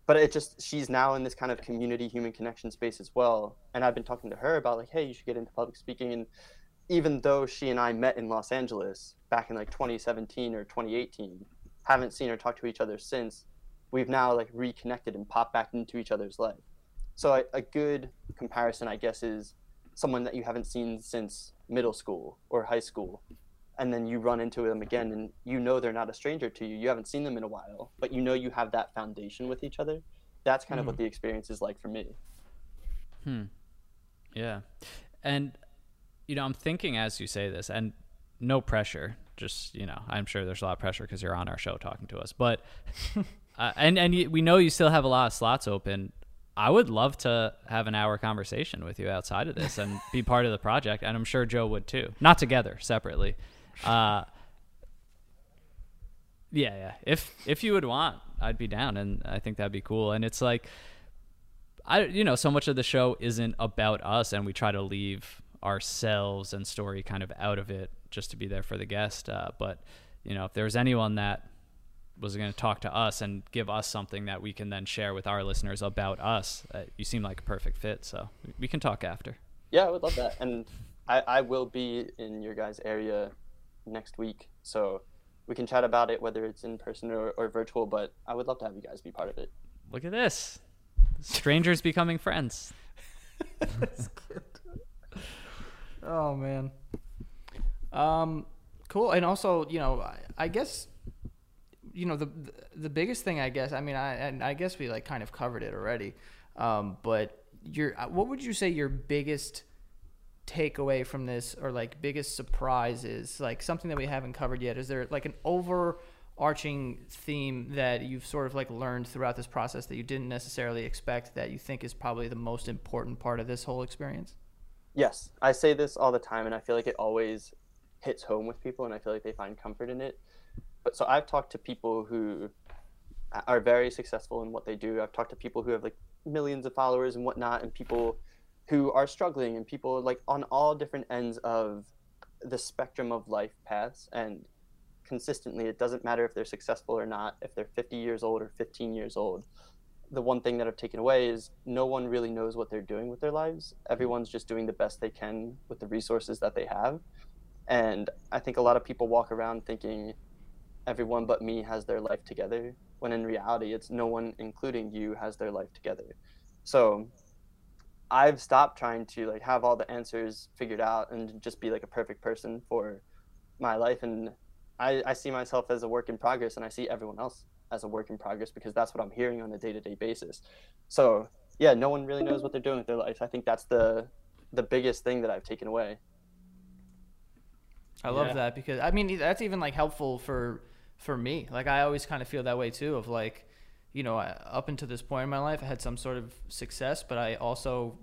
But it just she's now in this kind of community human connection space as well, and I've been talking to her about like, hey, you should get into public speaking. And even though she and I met in Los Angeles back in like 2017 or 2018, haven't seen or talked to each other since. We've now like reconnected and popped back into each other's life. So a, a good comparison, I guess, is someone that you haven't seen since middle school or high school and then you run into them again and you know they're not a stranger to you you haven't seen them in a while but you know you have that foundation with each other that's kind of what hmm. the experience is like for me hmm yeah and you know i'm thinking as you say this and no pressure just you know i'm sure there's a lot of pressure because you're on our show talking to us but uh, and and we know you still have a lot of slots open I would love to have an hour conversation with you outside of this and be part of the project, and I'm sure Joe would too. Not together, separately. Uh, yeah, yeah. If if you would want, I'd be down, and I think that'd be cool. And it's like, I you know, so much of the show isn't about us, and we try to leave ourselves and story kind of out of it just to be there for the guest. Uh, but you know, if there's anyone that was going to talk to us and give us something that we can then share with our listeners about us. Uh, you seem like a perfect fit, so we can talk after. Yeah, I would love that, and I, I will be in your guys' area next week, so we can chat about it whether it's in person or, or virtual. But I would love to have you guys be part of it. Look at this, strangers becoming friends. oh man. Um, cool, and also you know I, I guess you know the the biggest thing I guess I mean I and I guess we like kind of covered it already, um, but your uh, what would you say your biggest takeaway from this or like biggest surprises, like something that we haven't covered yet? Is there like an overarching theme that you've sort of like learned throughout this process that you didn't necessarily expect that you think is probably the most important part of this whole experience? Yes, I say this all the time, and I feel like it always hits home with people, and I feel like they find comfort in it but so I've talked to people who are very successful in what they do. I've talked to people who have like millions of followers and whatnot, and people who are struggling, and people like on all different ends of the spectrum of life paths. And consistently. It doesn't matter if they're successful or not, if they're 50 years old or 15 years old. The one thing that I've taken away is no one really knows what they're doing with their lives. Everyone's just doing the best they can with the resources that they have. And I think a lot of people walk around thinking everyone but me has their life together, when in reality, it's no one, including you, has their life together. So I've stopped trying to like have all the answers figured out and just be like a perfect person for my life. And I, I see myself as a work in progress and I see everyone else as a work in progress because that's what I'm hearing on a day to day basis. So yeah, no one really knows what they're doing with their life. I think that's the the biggest thing that I've taken away. I love Yeah. that because I mean that's even like helpful for for me. Like I always kind of feel that way too. Of like, you know, up until this point in my life, I had some sort of success, but I also,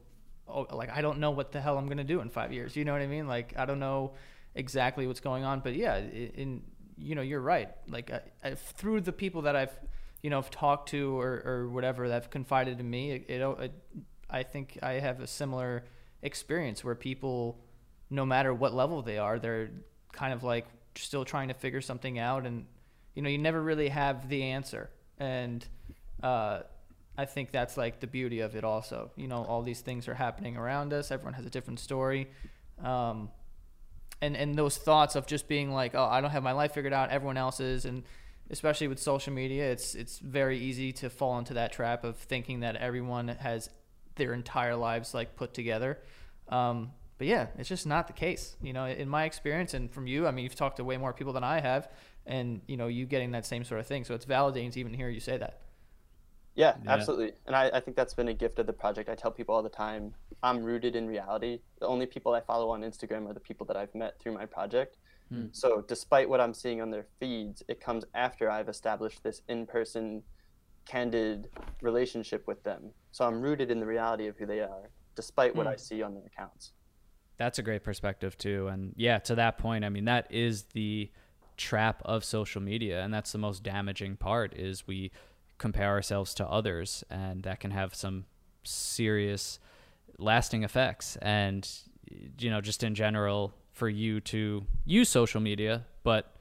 oh, like, I don't know what the hell I'm gonna do in five years. You know what I mean? Like I don't know exactly what's going on. But yeah, in you know, you're right. Like I, I, through the people that I've you know have talked to or or whatever that have confided in me, it, it, it I think I have a similar experience where people no matter what level they are, they're kind of like still trying to figure something out, and you know, you never really have the answer. And uh, I think that's like the beauty of it. Also, you know, all these things are happening around us. Everyone has a different story, um, and and those thoughts of just being like, oh, I don't have my life figured out. Everyone else is, and especially with social media, it's it's very easy to fall into that trap of thinking that everyone has their entire lives like put together. Um, but yeah, it's just not the case. You know, in my experience and from you, I mean, you've talked to way more people than I have, and you know, you getting that same sort of thing. So it's validating to even hear you say that. Yeah, Yeah. absolutely. And I, I think that's been a gift of the project. I tell people all the time, I'm rooted in reality. The only people I follow on Instagram are the people that I've met through my project. Hmm. So despite what I'm seeing on their feeds, it comes after I've established this in person, candid relationship with them. So I'm rooted in the reality of who they are, despite what Hmm. I see on their accounts. That's a great perspective too. And yeah, to that point, I mean, that is the trap of social media and that's the most damaging part is we compare ourselves to others and that can have some serious lasting effects. And you know, just in general for you to use social media, but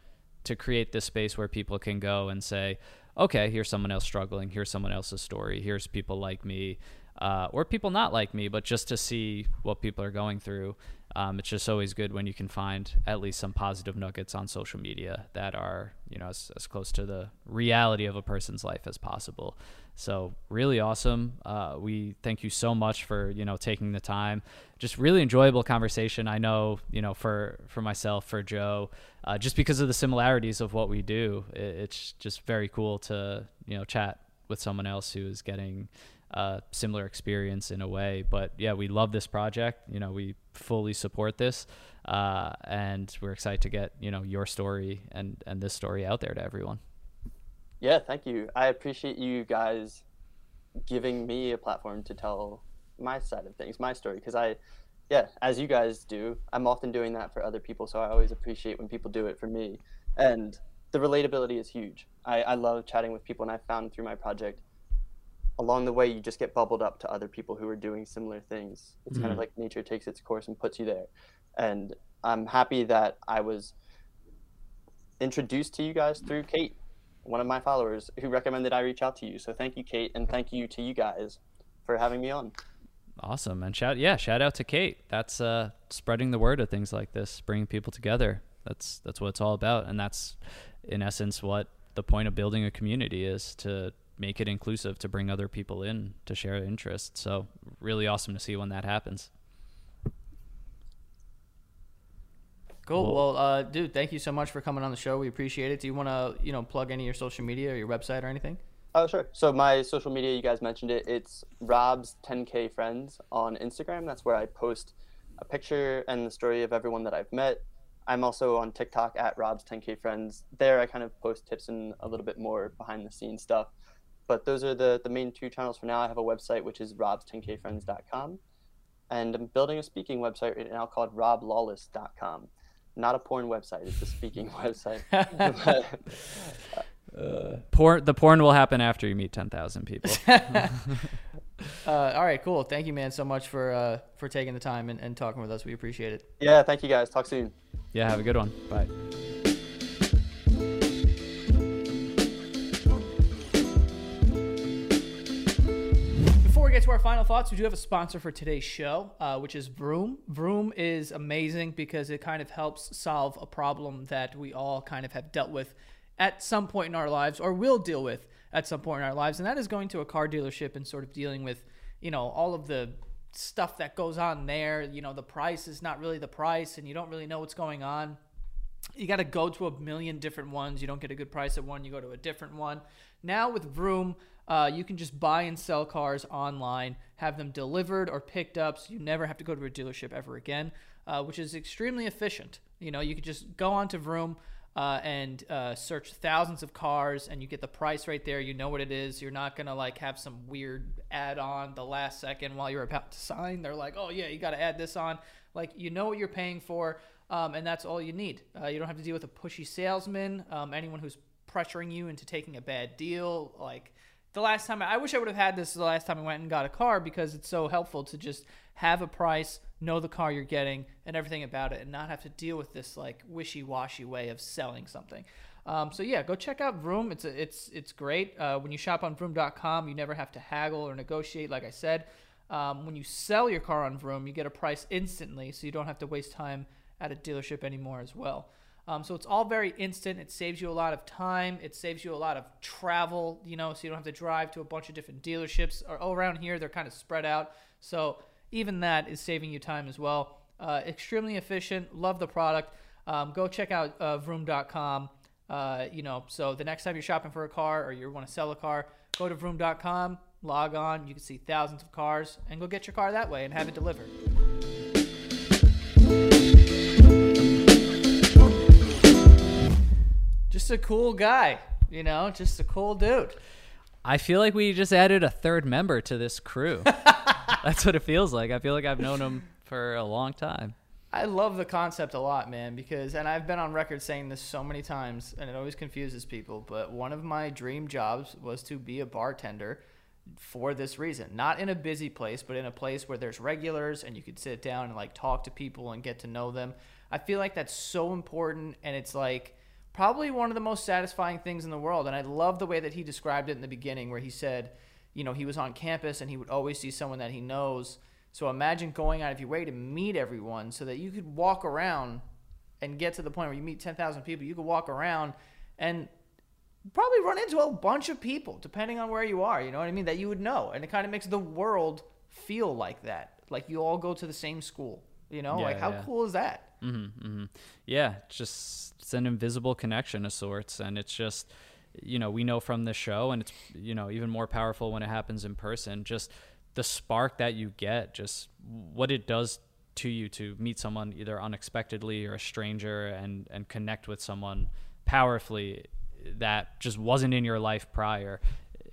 to create this space where people can go and say, okay, here's someone else struggling, here's someone else's story, here's people like me, uh, or people not like me, but just to see what people are going through. Um, it's just always good when you can find at least some positive nuggets on social media that are, you know, as, as close to the reality of a person's life as possible. So really awesome. Uh, we thank you so much for you know taking the time. Just really enjoyable conversation. I know you know for for myself, for Joe, uh, just because of the similarities of what we do. It, it's just very cool to you know chat with someone else who is getting a similar experience in a way. But yeah, we love this project. You know, we fully support this, uh, and we're excited to get you know your story and and this story out there to everyone. Yeah, thank you. I appreciate you guys giving me a platform to tell my side of things, my story, because I, yeah, as you guys do, I'm often doing that for other people. So I always appreciate when people do it for me. And the relatability is huge. I, I love chatting with people, and I found through my project, along the way, you just get bubbled up to other people who are doing similar things. It's kind of like nature takes its course and puts you there. And I'm happy that I was introduced to you guys through Kate one of my followers who recommended I reach out to you. So thank you, Kate, and thank you to you guys for having me on. Awesome. And shout yeah, shout out to Kate. That's uh spreading the word of things like this, bringing people together. That's that's what it's all about and that's in essence what the point of building a community is to make it inclusive, to bring other people in, to share interests. So, really awesome to see when that happens. Cool. Well- Well, uh, dude, thank you so much for coming on the show. We appreciate it. Do you want to, you know, plug any of your social media or your website or anything? Oh, sure. So my social media, you guys mentioned it. It's Rob's 10K Friends on Instagram. That's where I post a picture and the story of everyone that I've met. I'm also on TikTok at Rob's 10K Friends. There, I kind of post tips and a little bit more behind the scenes stuff. But those are the, the main two channels for now. I have a website, which is robs10kfriends.com. And I'm building a speaking website right now called roblawless.com. Not a porn website, it's a speaking website. Porn the porn will happen after you meet 10,000 people. Uh, all right, cool. Thank you, man, so much for uh, for taking the time and, and talking with us. We appreciate it. yeah, thank you guys. Talk soon. yeah, have a good one. Bye. Get to our final thoughts, we do have a sponsor for today's show, uh, which is Vroom. Vroom is amazing because it kind of helps solve a problem that we all kind of have dealt with at some point in our lives or will deal with at some point in our lives. And that is going to a car dealership and sort of dealing with, you know, all of the stuff that goes on there. You know, the price is not really the price and you don't really know what's going on. You got to go to a million different ones. You don't get a good price at one, you go to a different one. Now with Vroom, uh, you can just buy and sell cars online, have them delivered or picked up, so you never have to go to a dealership ever again, uh, which is extremely efficient. You know, you could just go onto Vroom uh, and uh, search thousands of cars, and you get the price right there. You know what it is. You're not gonna like have some weird add-on the last second while you're about to sign. They're like, "Oh yeah, you got to add this on." Like you know what you're paying for, um, and that's all you need. Uh, you don't have to deal with a pushy salesman, um, anyone who's pressuring you into taking a bad deal, like the last time I wish I would have had this the last time I went and got a car because it's so helpful to just have a price, know the car you're getting, and everything about it, and not have to deal with this like wishy-washy way of selling something. Um, so yeah, go check out Vroom. It's a, it's it's great. Uh, when you shop on Vroom.com, you never have to haggle or negotiate. Like I said, um, when you sell your car on Vroom, you get a price instantly, so you don't have to waste time at a dealership anymore as well. Um, so it's all very instant. It saves you a lot of time. It saves you a lot of travel, you know, so you don't have to drive to a bunch of different dealerships. Or all around here, they're kind of spread out. So even that is saving you time as well. Uh, extremely efficient. Love the product. Um, go check out uh, Vroom.com. Uh, you know, so the next time you're shopping for a car or you want to sell a car, go to Vroom.com, log on. You can see thousands of cars and go get your car that way and have it delivered. Just a cool guy, you know, just a cool dude. I feel like we just added a third member to this crew. That's what it feels like. I feel like I've known him for a long time. I love the concept a lot, man, because, and I've been on record saying this so many times, and it always confuses people, but one of my dream jobs was to be a bartender for this reason. Not in a busy place, but in a place where there's regulars and you could sit down and like talk to people and get to know them. I feel like that's so important, and it's like, probably one of the most satisfying things in the world. And I love the way that he described it in the beginning, where he said, you know, he was on campus and he would always see someone that he knows. So imagine going out of your way to meet everyone so that you could walk around and get to the point where you meet 10,000 people. You could walk around and probably run into a bunch of people, depending on where you are. You know what I mean? That you would know. And it kind of makes the world feel like that. Like you all go to the same school. You know, Yeah, like how yeah. cool is that? Mm-hmm, mm-hmm. Yeah, just it's an invisible connection of sorts, and it's just you know we know from the show, and it's you know even more powerful when it happens in person. Just the spark that you get, just what it does to you to meet someone either unexpectedly or a stranger, and and connect with someone powerfully that just wasn't in your life prior.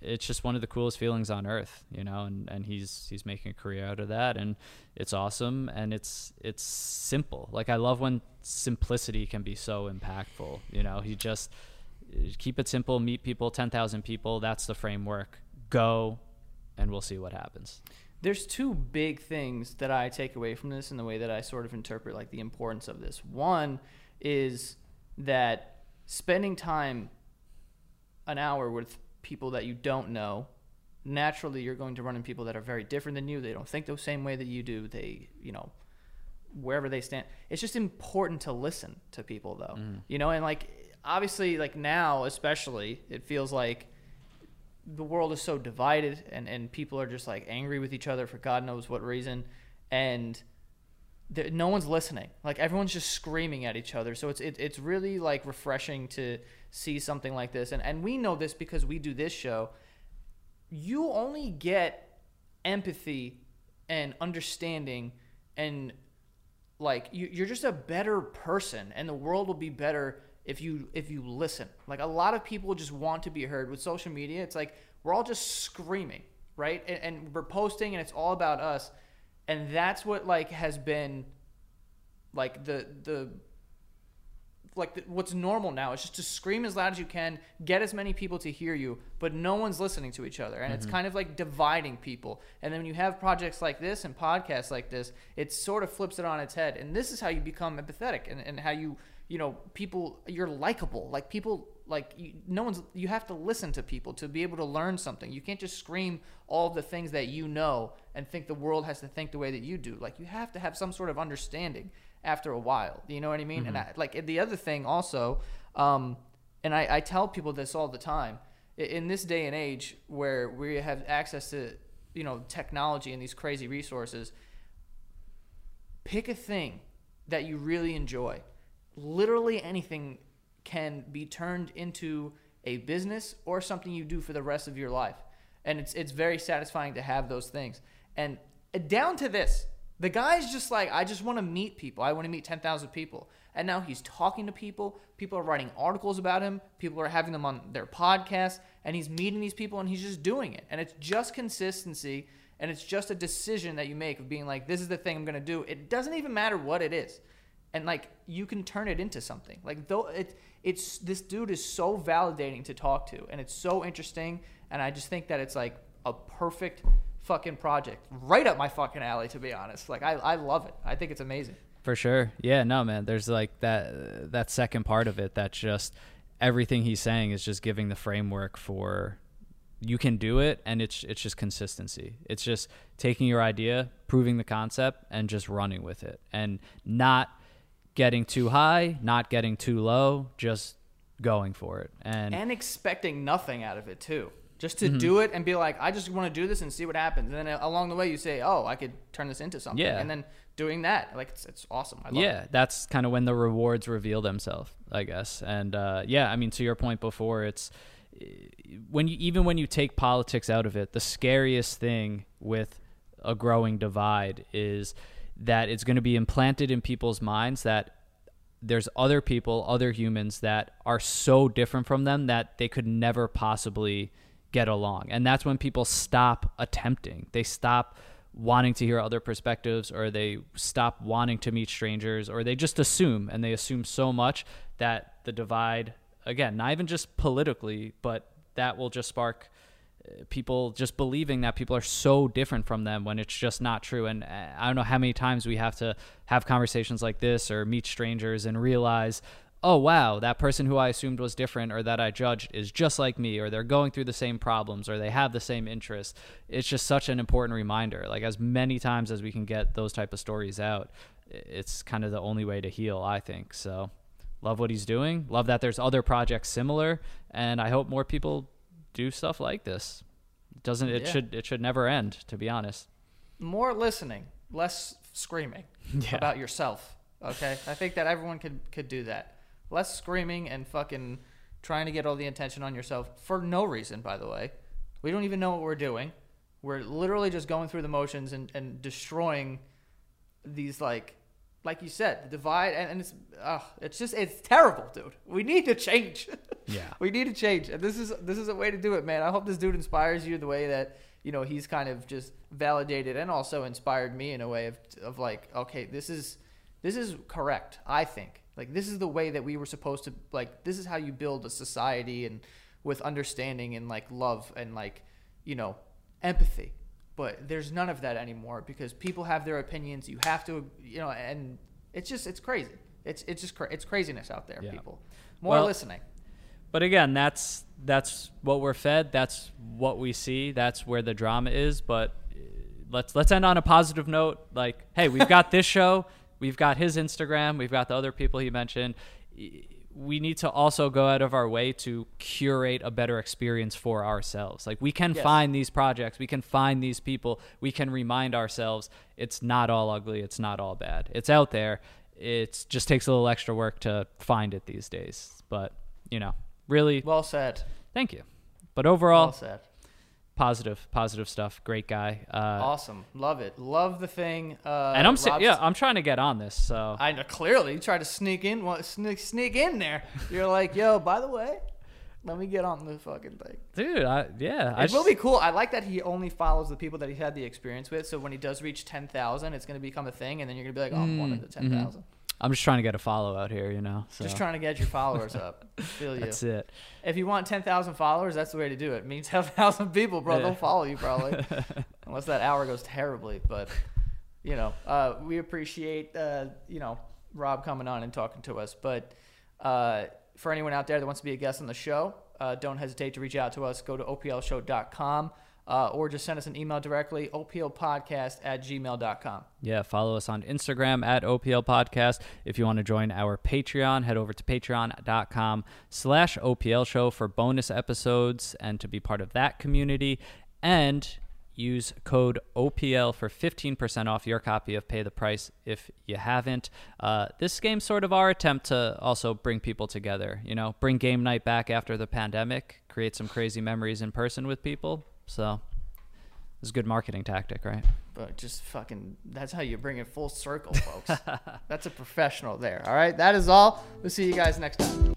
It's just one of the coolest feelings on earth, you know, and, and he's he's making a career out of that and it's awesome and it's it's simple. Like I love when simplicity can be so impactful, you know. He just keep it simple, meet people, 10,000 people, that's the framework. Go and we'll see what happens. there's two big things that I take away from this and the way that I sort of interpret like the importance of this. One is that spending time an hour with people that you don't know, naturally you're going to run into people that are very different than you. They don't think the same way that you do. They, you know, wherever they stand. It's just important to listen to people though. Mm-hmm. You know, and like obviously like now especially it feels like the world is so divided and, and people are just like angry with each other for God knows what reason. And there, no one's listening. Like everyone's just screaming at each other. So it's it, it's really like refreshing to see something like this. And and we know this because we do this show. You only get empathy and understanding and like you, you're just a better person and the world will be better if you if you listen like a lot of people just want to be heard with social media it's like we're all just screaming right and, and we're posting and it's all about us and that's what like has been like the the like the, what's normal now is just to scream as loud as you can get as many people to hear you but no one's listening to each other. And it's mm-hmm. kind of like dividing people. And then when you have projects like this and podcasts like this it sort of flips it on its head. And this is how you become empathetic and, and how you you know, people you're likable. Like people like you, no one's you have to listen to people to be able to learn something. You can't just scream all the things that you know and think the world has to think the way that you do. Like you have to have some sort of understanding after a while. You know what I mean? And I, like the other thing also, um, and I, I tell people this all the time. In this day and age where we have access to you know technology and these crazy resources, pick a thing that you really enjoy. Literally anything can be turned into a business or something you do for the rest of your life. And it's it's very satisfying to have those things. And uh, down to this, the guy's just like, I just want to meet people. I want to meet 10,000 people. And now he's talking to people. People are writing articles about him. People are having them on their podcast. And he's meeting these people and he's just doing it. And it's just consistency. And it's just a decision that you make of being like, this is the thing I'm going to do. It doesn't even matter what it is. And like, you can turn it into something. Like, though it, it's, this dude is so validating to talk to. And it's so interesting. And I just think that it's like a perfect fucking project. Right up my fucking alley, to be honest. Like, I, I love it. I think it's amazing. For sure. Yeah, no, man. There's like that that second part of it that just everything he's saying is just giving the framework for you can do it and it's it's just consistency. It's just taking your idea, proving the concept and just running with it and not getting too high, not getting too low, just going for it. And, and expecting nothing out of it too. Just to Mm-hmm. do it and be like, I just want to do this and see what happens. And then uh, along the way, you say, Oh, I could turn this into something. Yeah. And then doing that, like it's, it's awesome. I love yeah, it. that's kind of when the rewards reveal themselves, I guess. And uh, yeah, I mean, to your point before, it's when you even when you take politics out of it, the scariest thing with a growing divide is that it's going to be implanted in people's minds that there's other people, other humans that are so different from them that they could never possibly get along. And that's when people stop attempting. They stop wanting to hear other perspectives or they stop wanting to meet strangers or they just assume and they assume so much that the divide again, not even just politically, but that will just spark people just believing that people are so different from them when it's just not true. And uh, I don't know how many times we have to have conversations like this or meet strangers and realize, oh, wow, that person who I assumed was different or that I judged is just like me, or they're going through the same problems or they have the same interests. It's just such an important reminder. Like, as many times as we can get those type of stories out, it's kind of the only way to heal, I think. So, love what he's doing. Love that there's other projects similar, and I hope more people do stuff like this. It doesn't it Yeah. should it should never end, to be honest. More listening, less screaming Yeah. about yourself. Okay. I think that everyone could, could do that. Less screaming and fucking trying to get all the attention on yourself for no reason, by the way. We don't even know what we're doing. We're literally just going through the motions and, and destroying these like like you said, the divide and, and it's uh, it's just it's terrible, dude. We need to change. Yeah. we need to change. And this is this is a way to do it, man. I hope this dude inspires you the way that you know he's kind of just validated and also inspired me in a way of of like, okay, this is this is correct. I think like this is the way that we were supposed to like. This is how you build a society and with understanding and like love and like you know empathy but there's none of that anymore because people have their opinions you have to you know and it's just it's crazy it's it's just cra- it's craziness out there Yeah. people more Well- listening But again, that's that's what we're fed. That's what we see. That's where the drama is. But uh, let's let's end on a positive note. Like, hey, we've got this show. We've got his Instagram. We've got the other people he mentioned. We need to also go out of our way to curate a better experience for ourselves. Like we can Yes. find these projects, we can find these people, we can remind ourselves it's not all ugly, it's not all bad. It's out there. It just takes a little extra work to find it these days. But, you know, really well said thank you. But overall, well said positive, positive stuff. Great guy. Uh, awesome love it love the thing uh and I'm si- yeah, I'm trying to get on this. So I know clearly you try to sneak in sneak sneak in there you're like yo by the way let me get on the fucking thing dude, I, yeah, I it will just- be cool. I like that he only follows the people that he had the experience with. So when he does reach ten thousand, it's going to become a thing, and then you're going to be like, "Oh, I'm one of the Mm, 10,000. I'm just trying to get a follow out here. You know, so Just trying to get your followers up. Feel you. that's it. If you want ten thousand followers, that's the way to do it. Me ten thousand people, bro, Yeah. they'll follow you probably, unless that hour goes terribly. But you know, uh, we appreciate uh, you know Rob coming on and talking to us. But uh, for anyone out there that wants to be a guest on the show, uh, don't hesitate to reach out to us. Go to oplshow.com uh, or just send us an email directly, oplpodcast at gmail.com. Yeah, follow us on Instagram at OPL Podcast. If you want to join our Patreon, head over to patreon.com slash OPL Show for bonus episodes and to be part of that community. And use code OPL for 15% off your copy of Pay the Price if you haven't. Uh, this game's sort of our attempt to also bring people together, you know, bring game night back after the pandemic, create some crazy memories in person with people. So it's a good marketing tactic, right? But just fucking, that's how you bring it full circle, folks. that's a professional there. All right. That is all. We'll see you guys next time.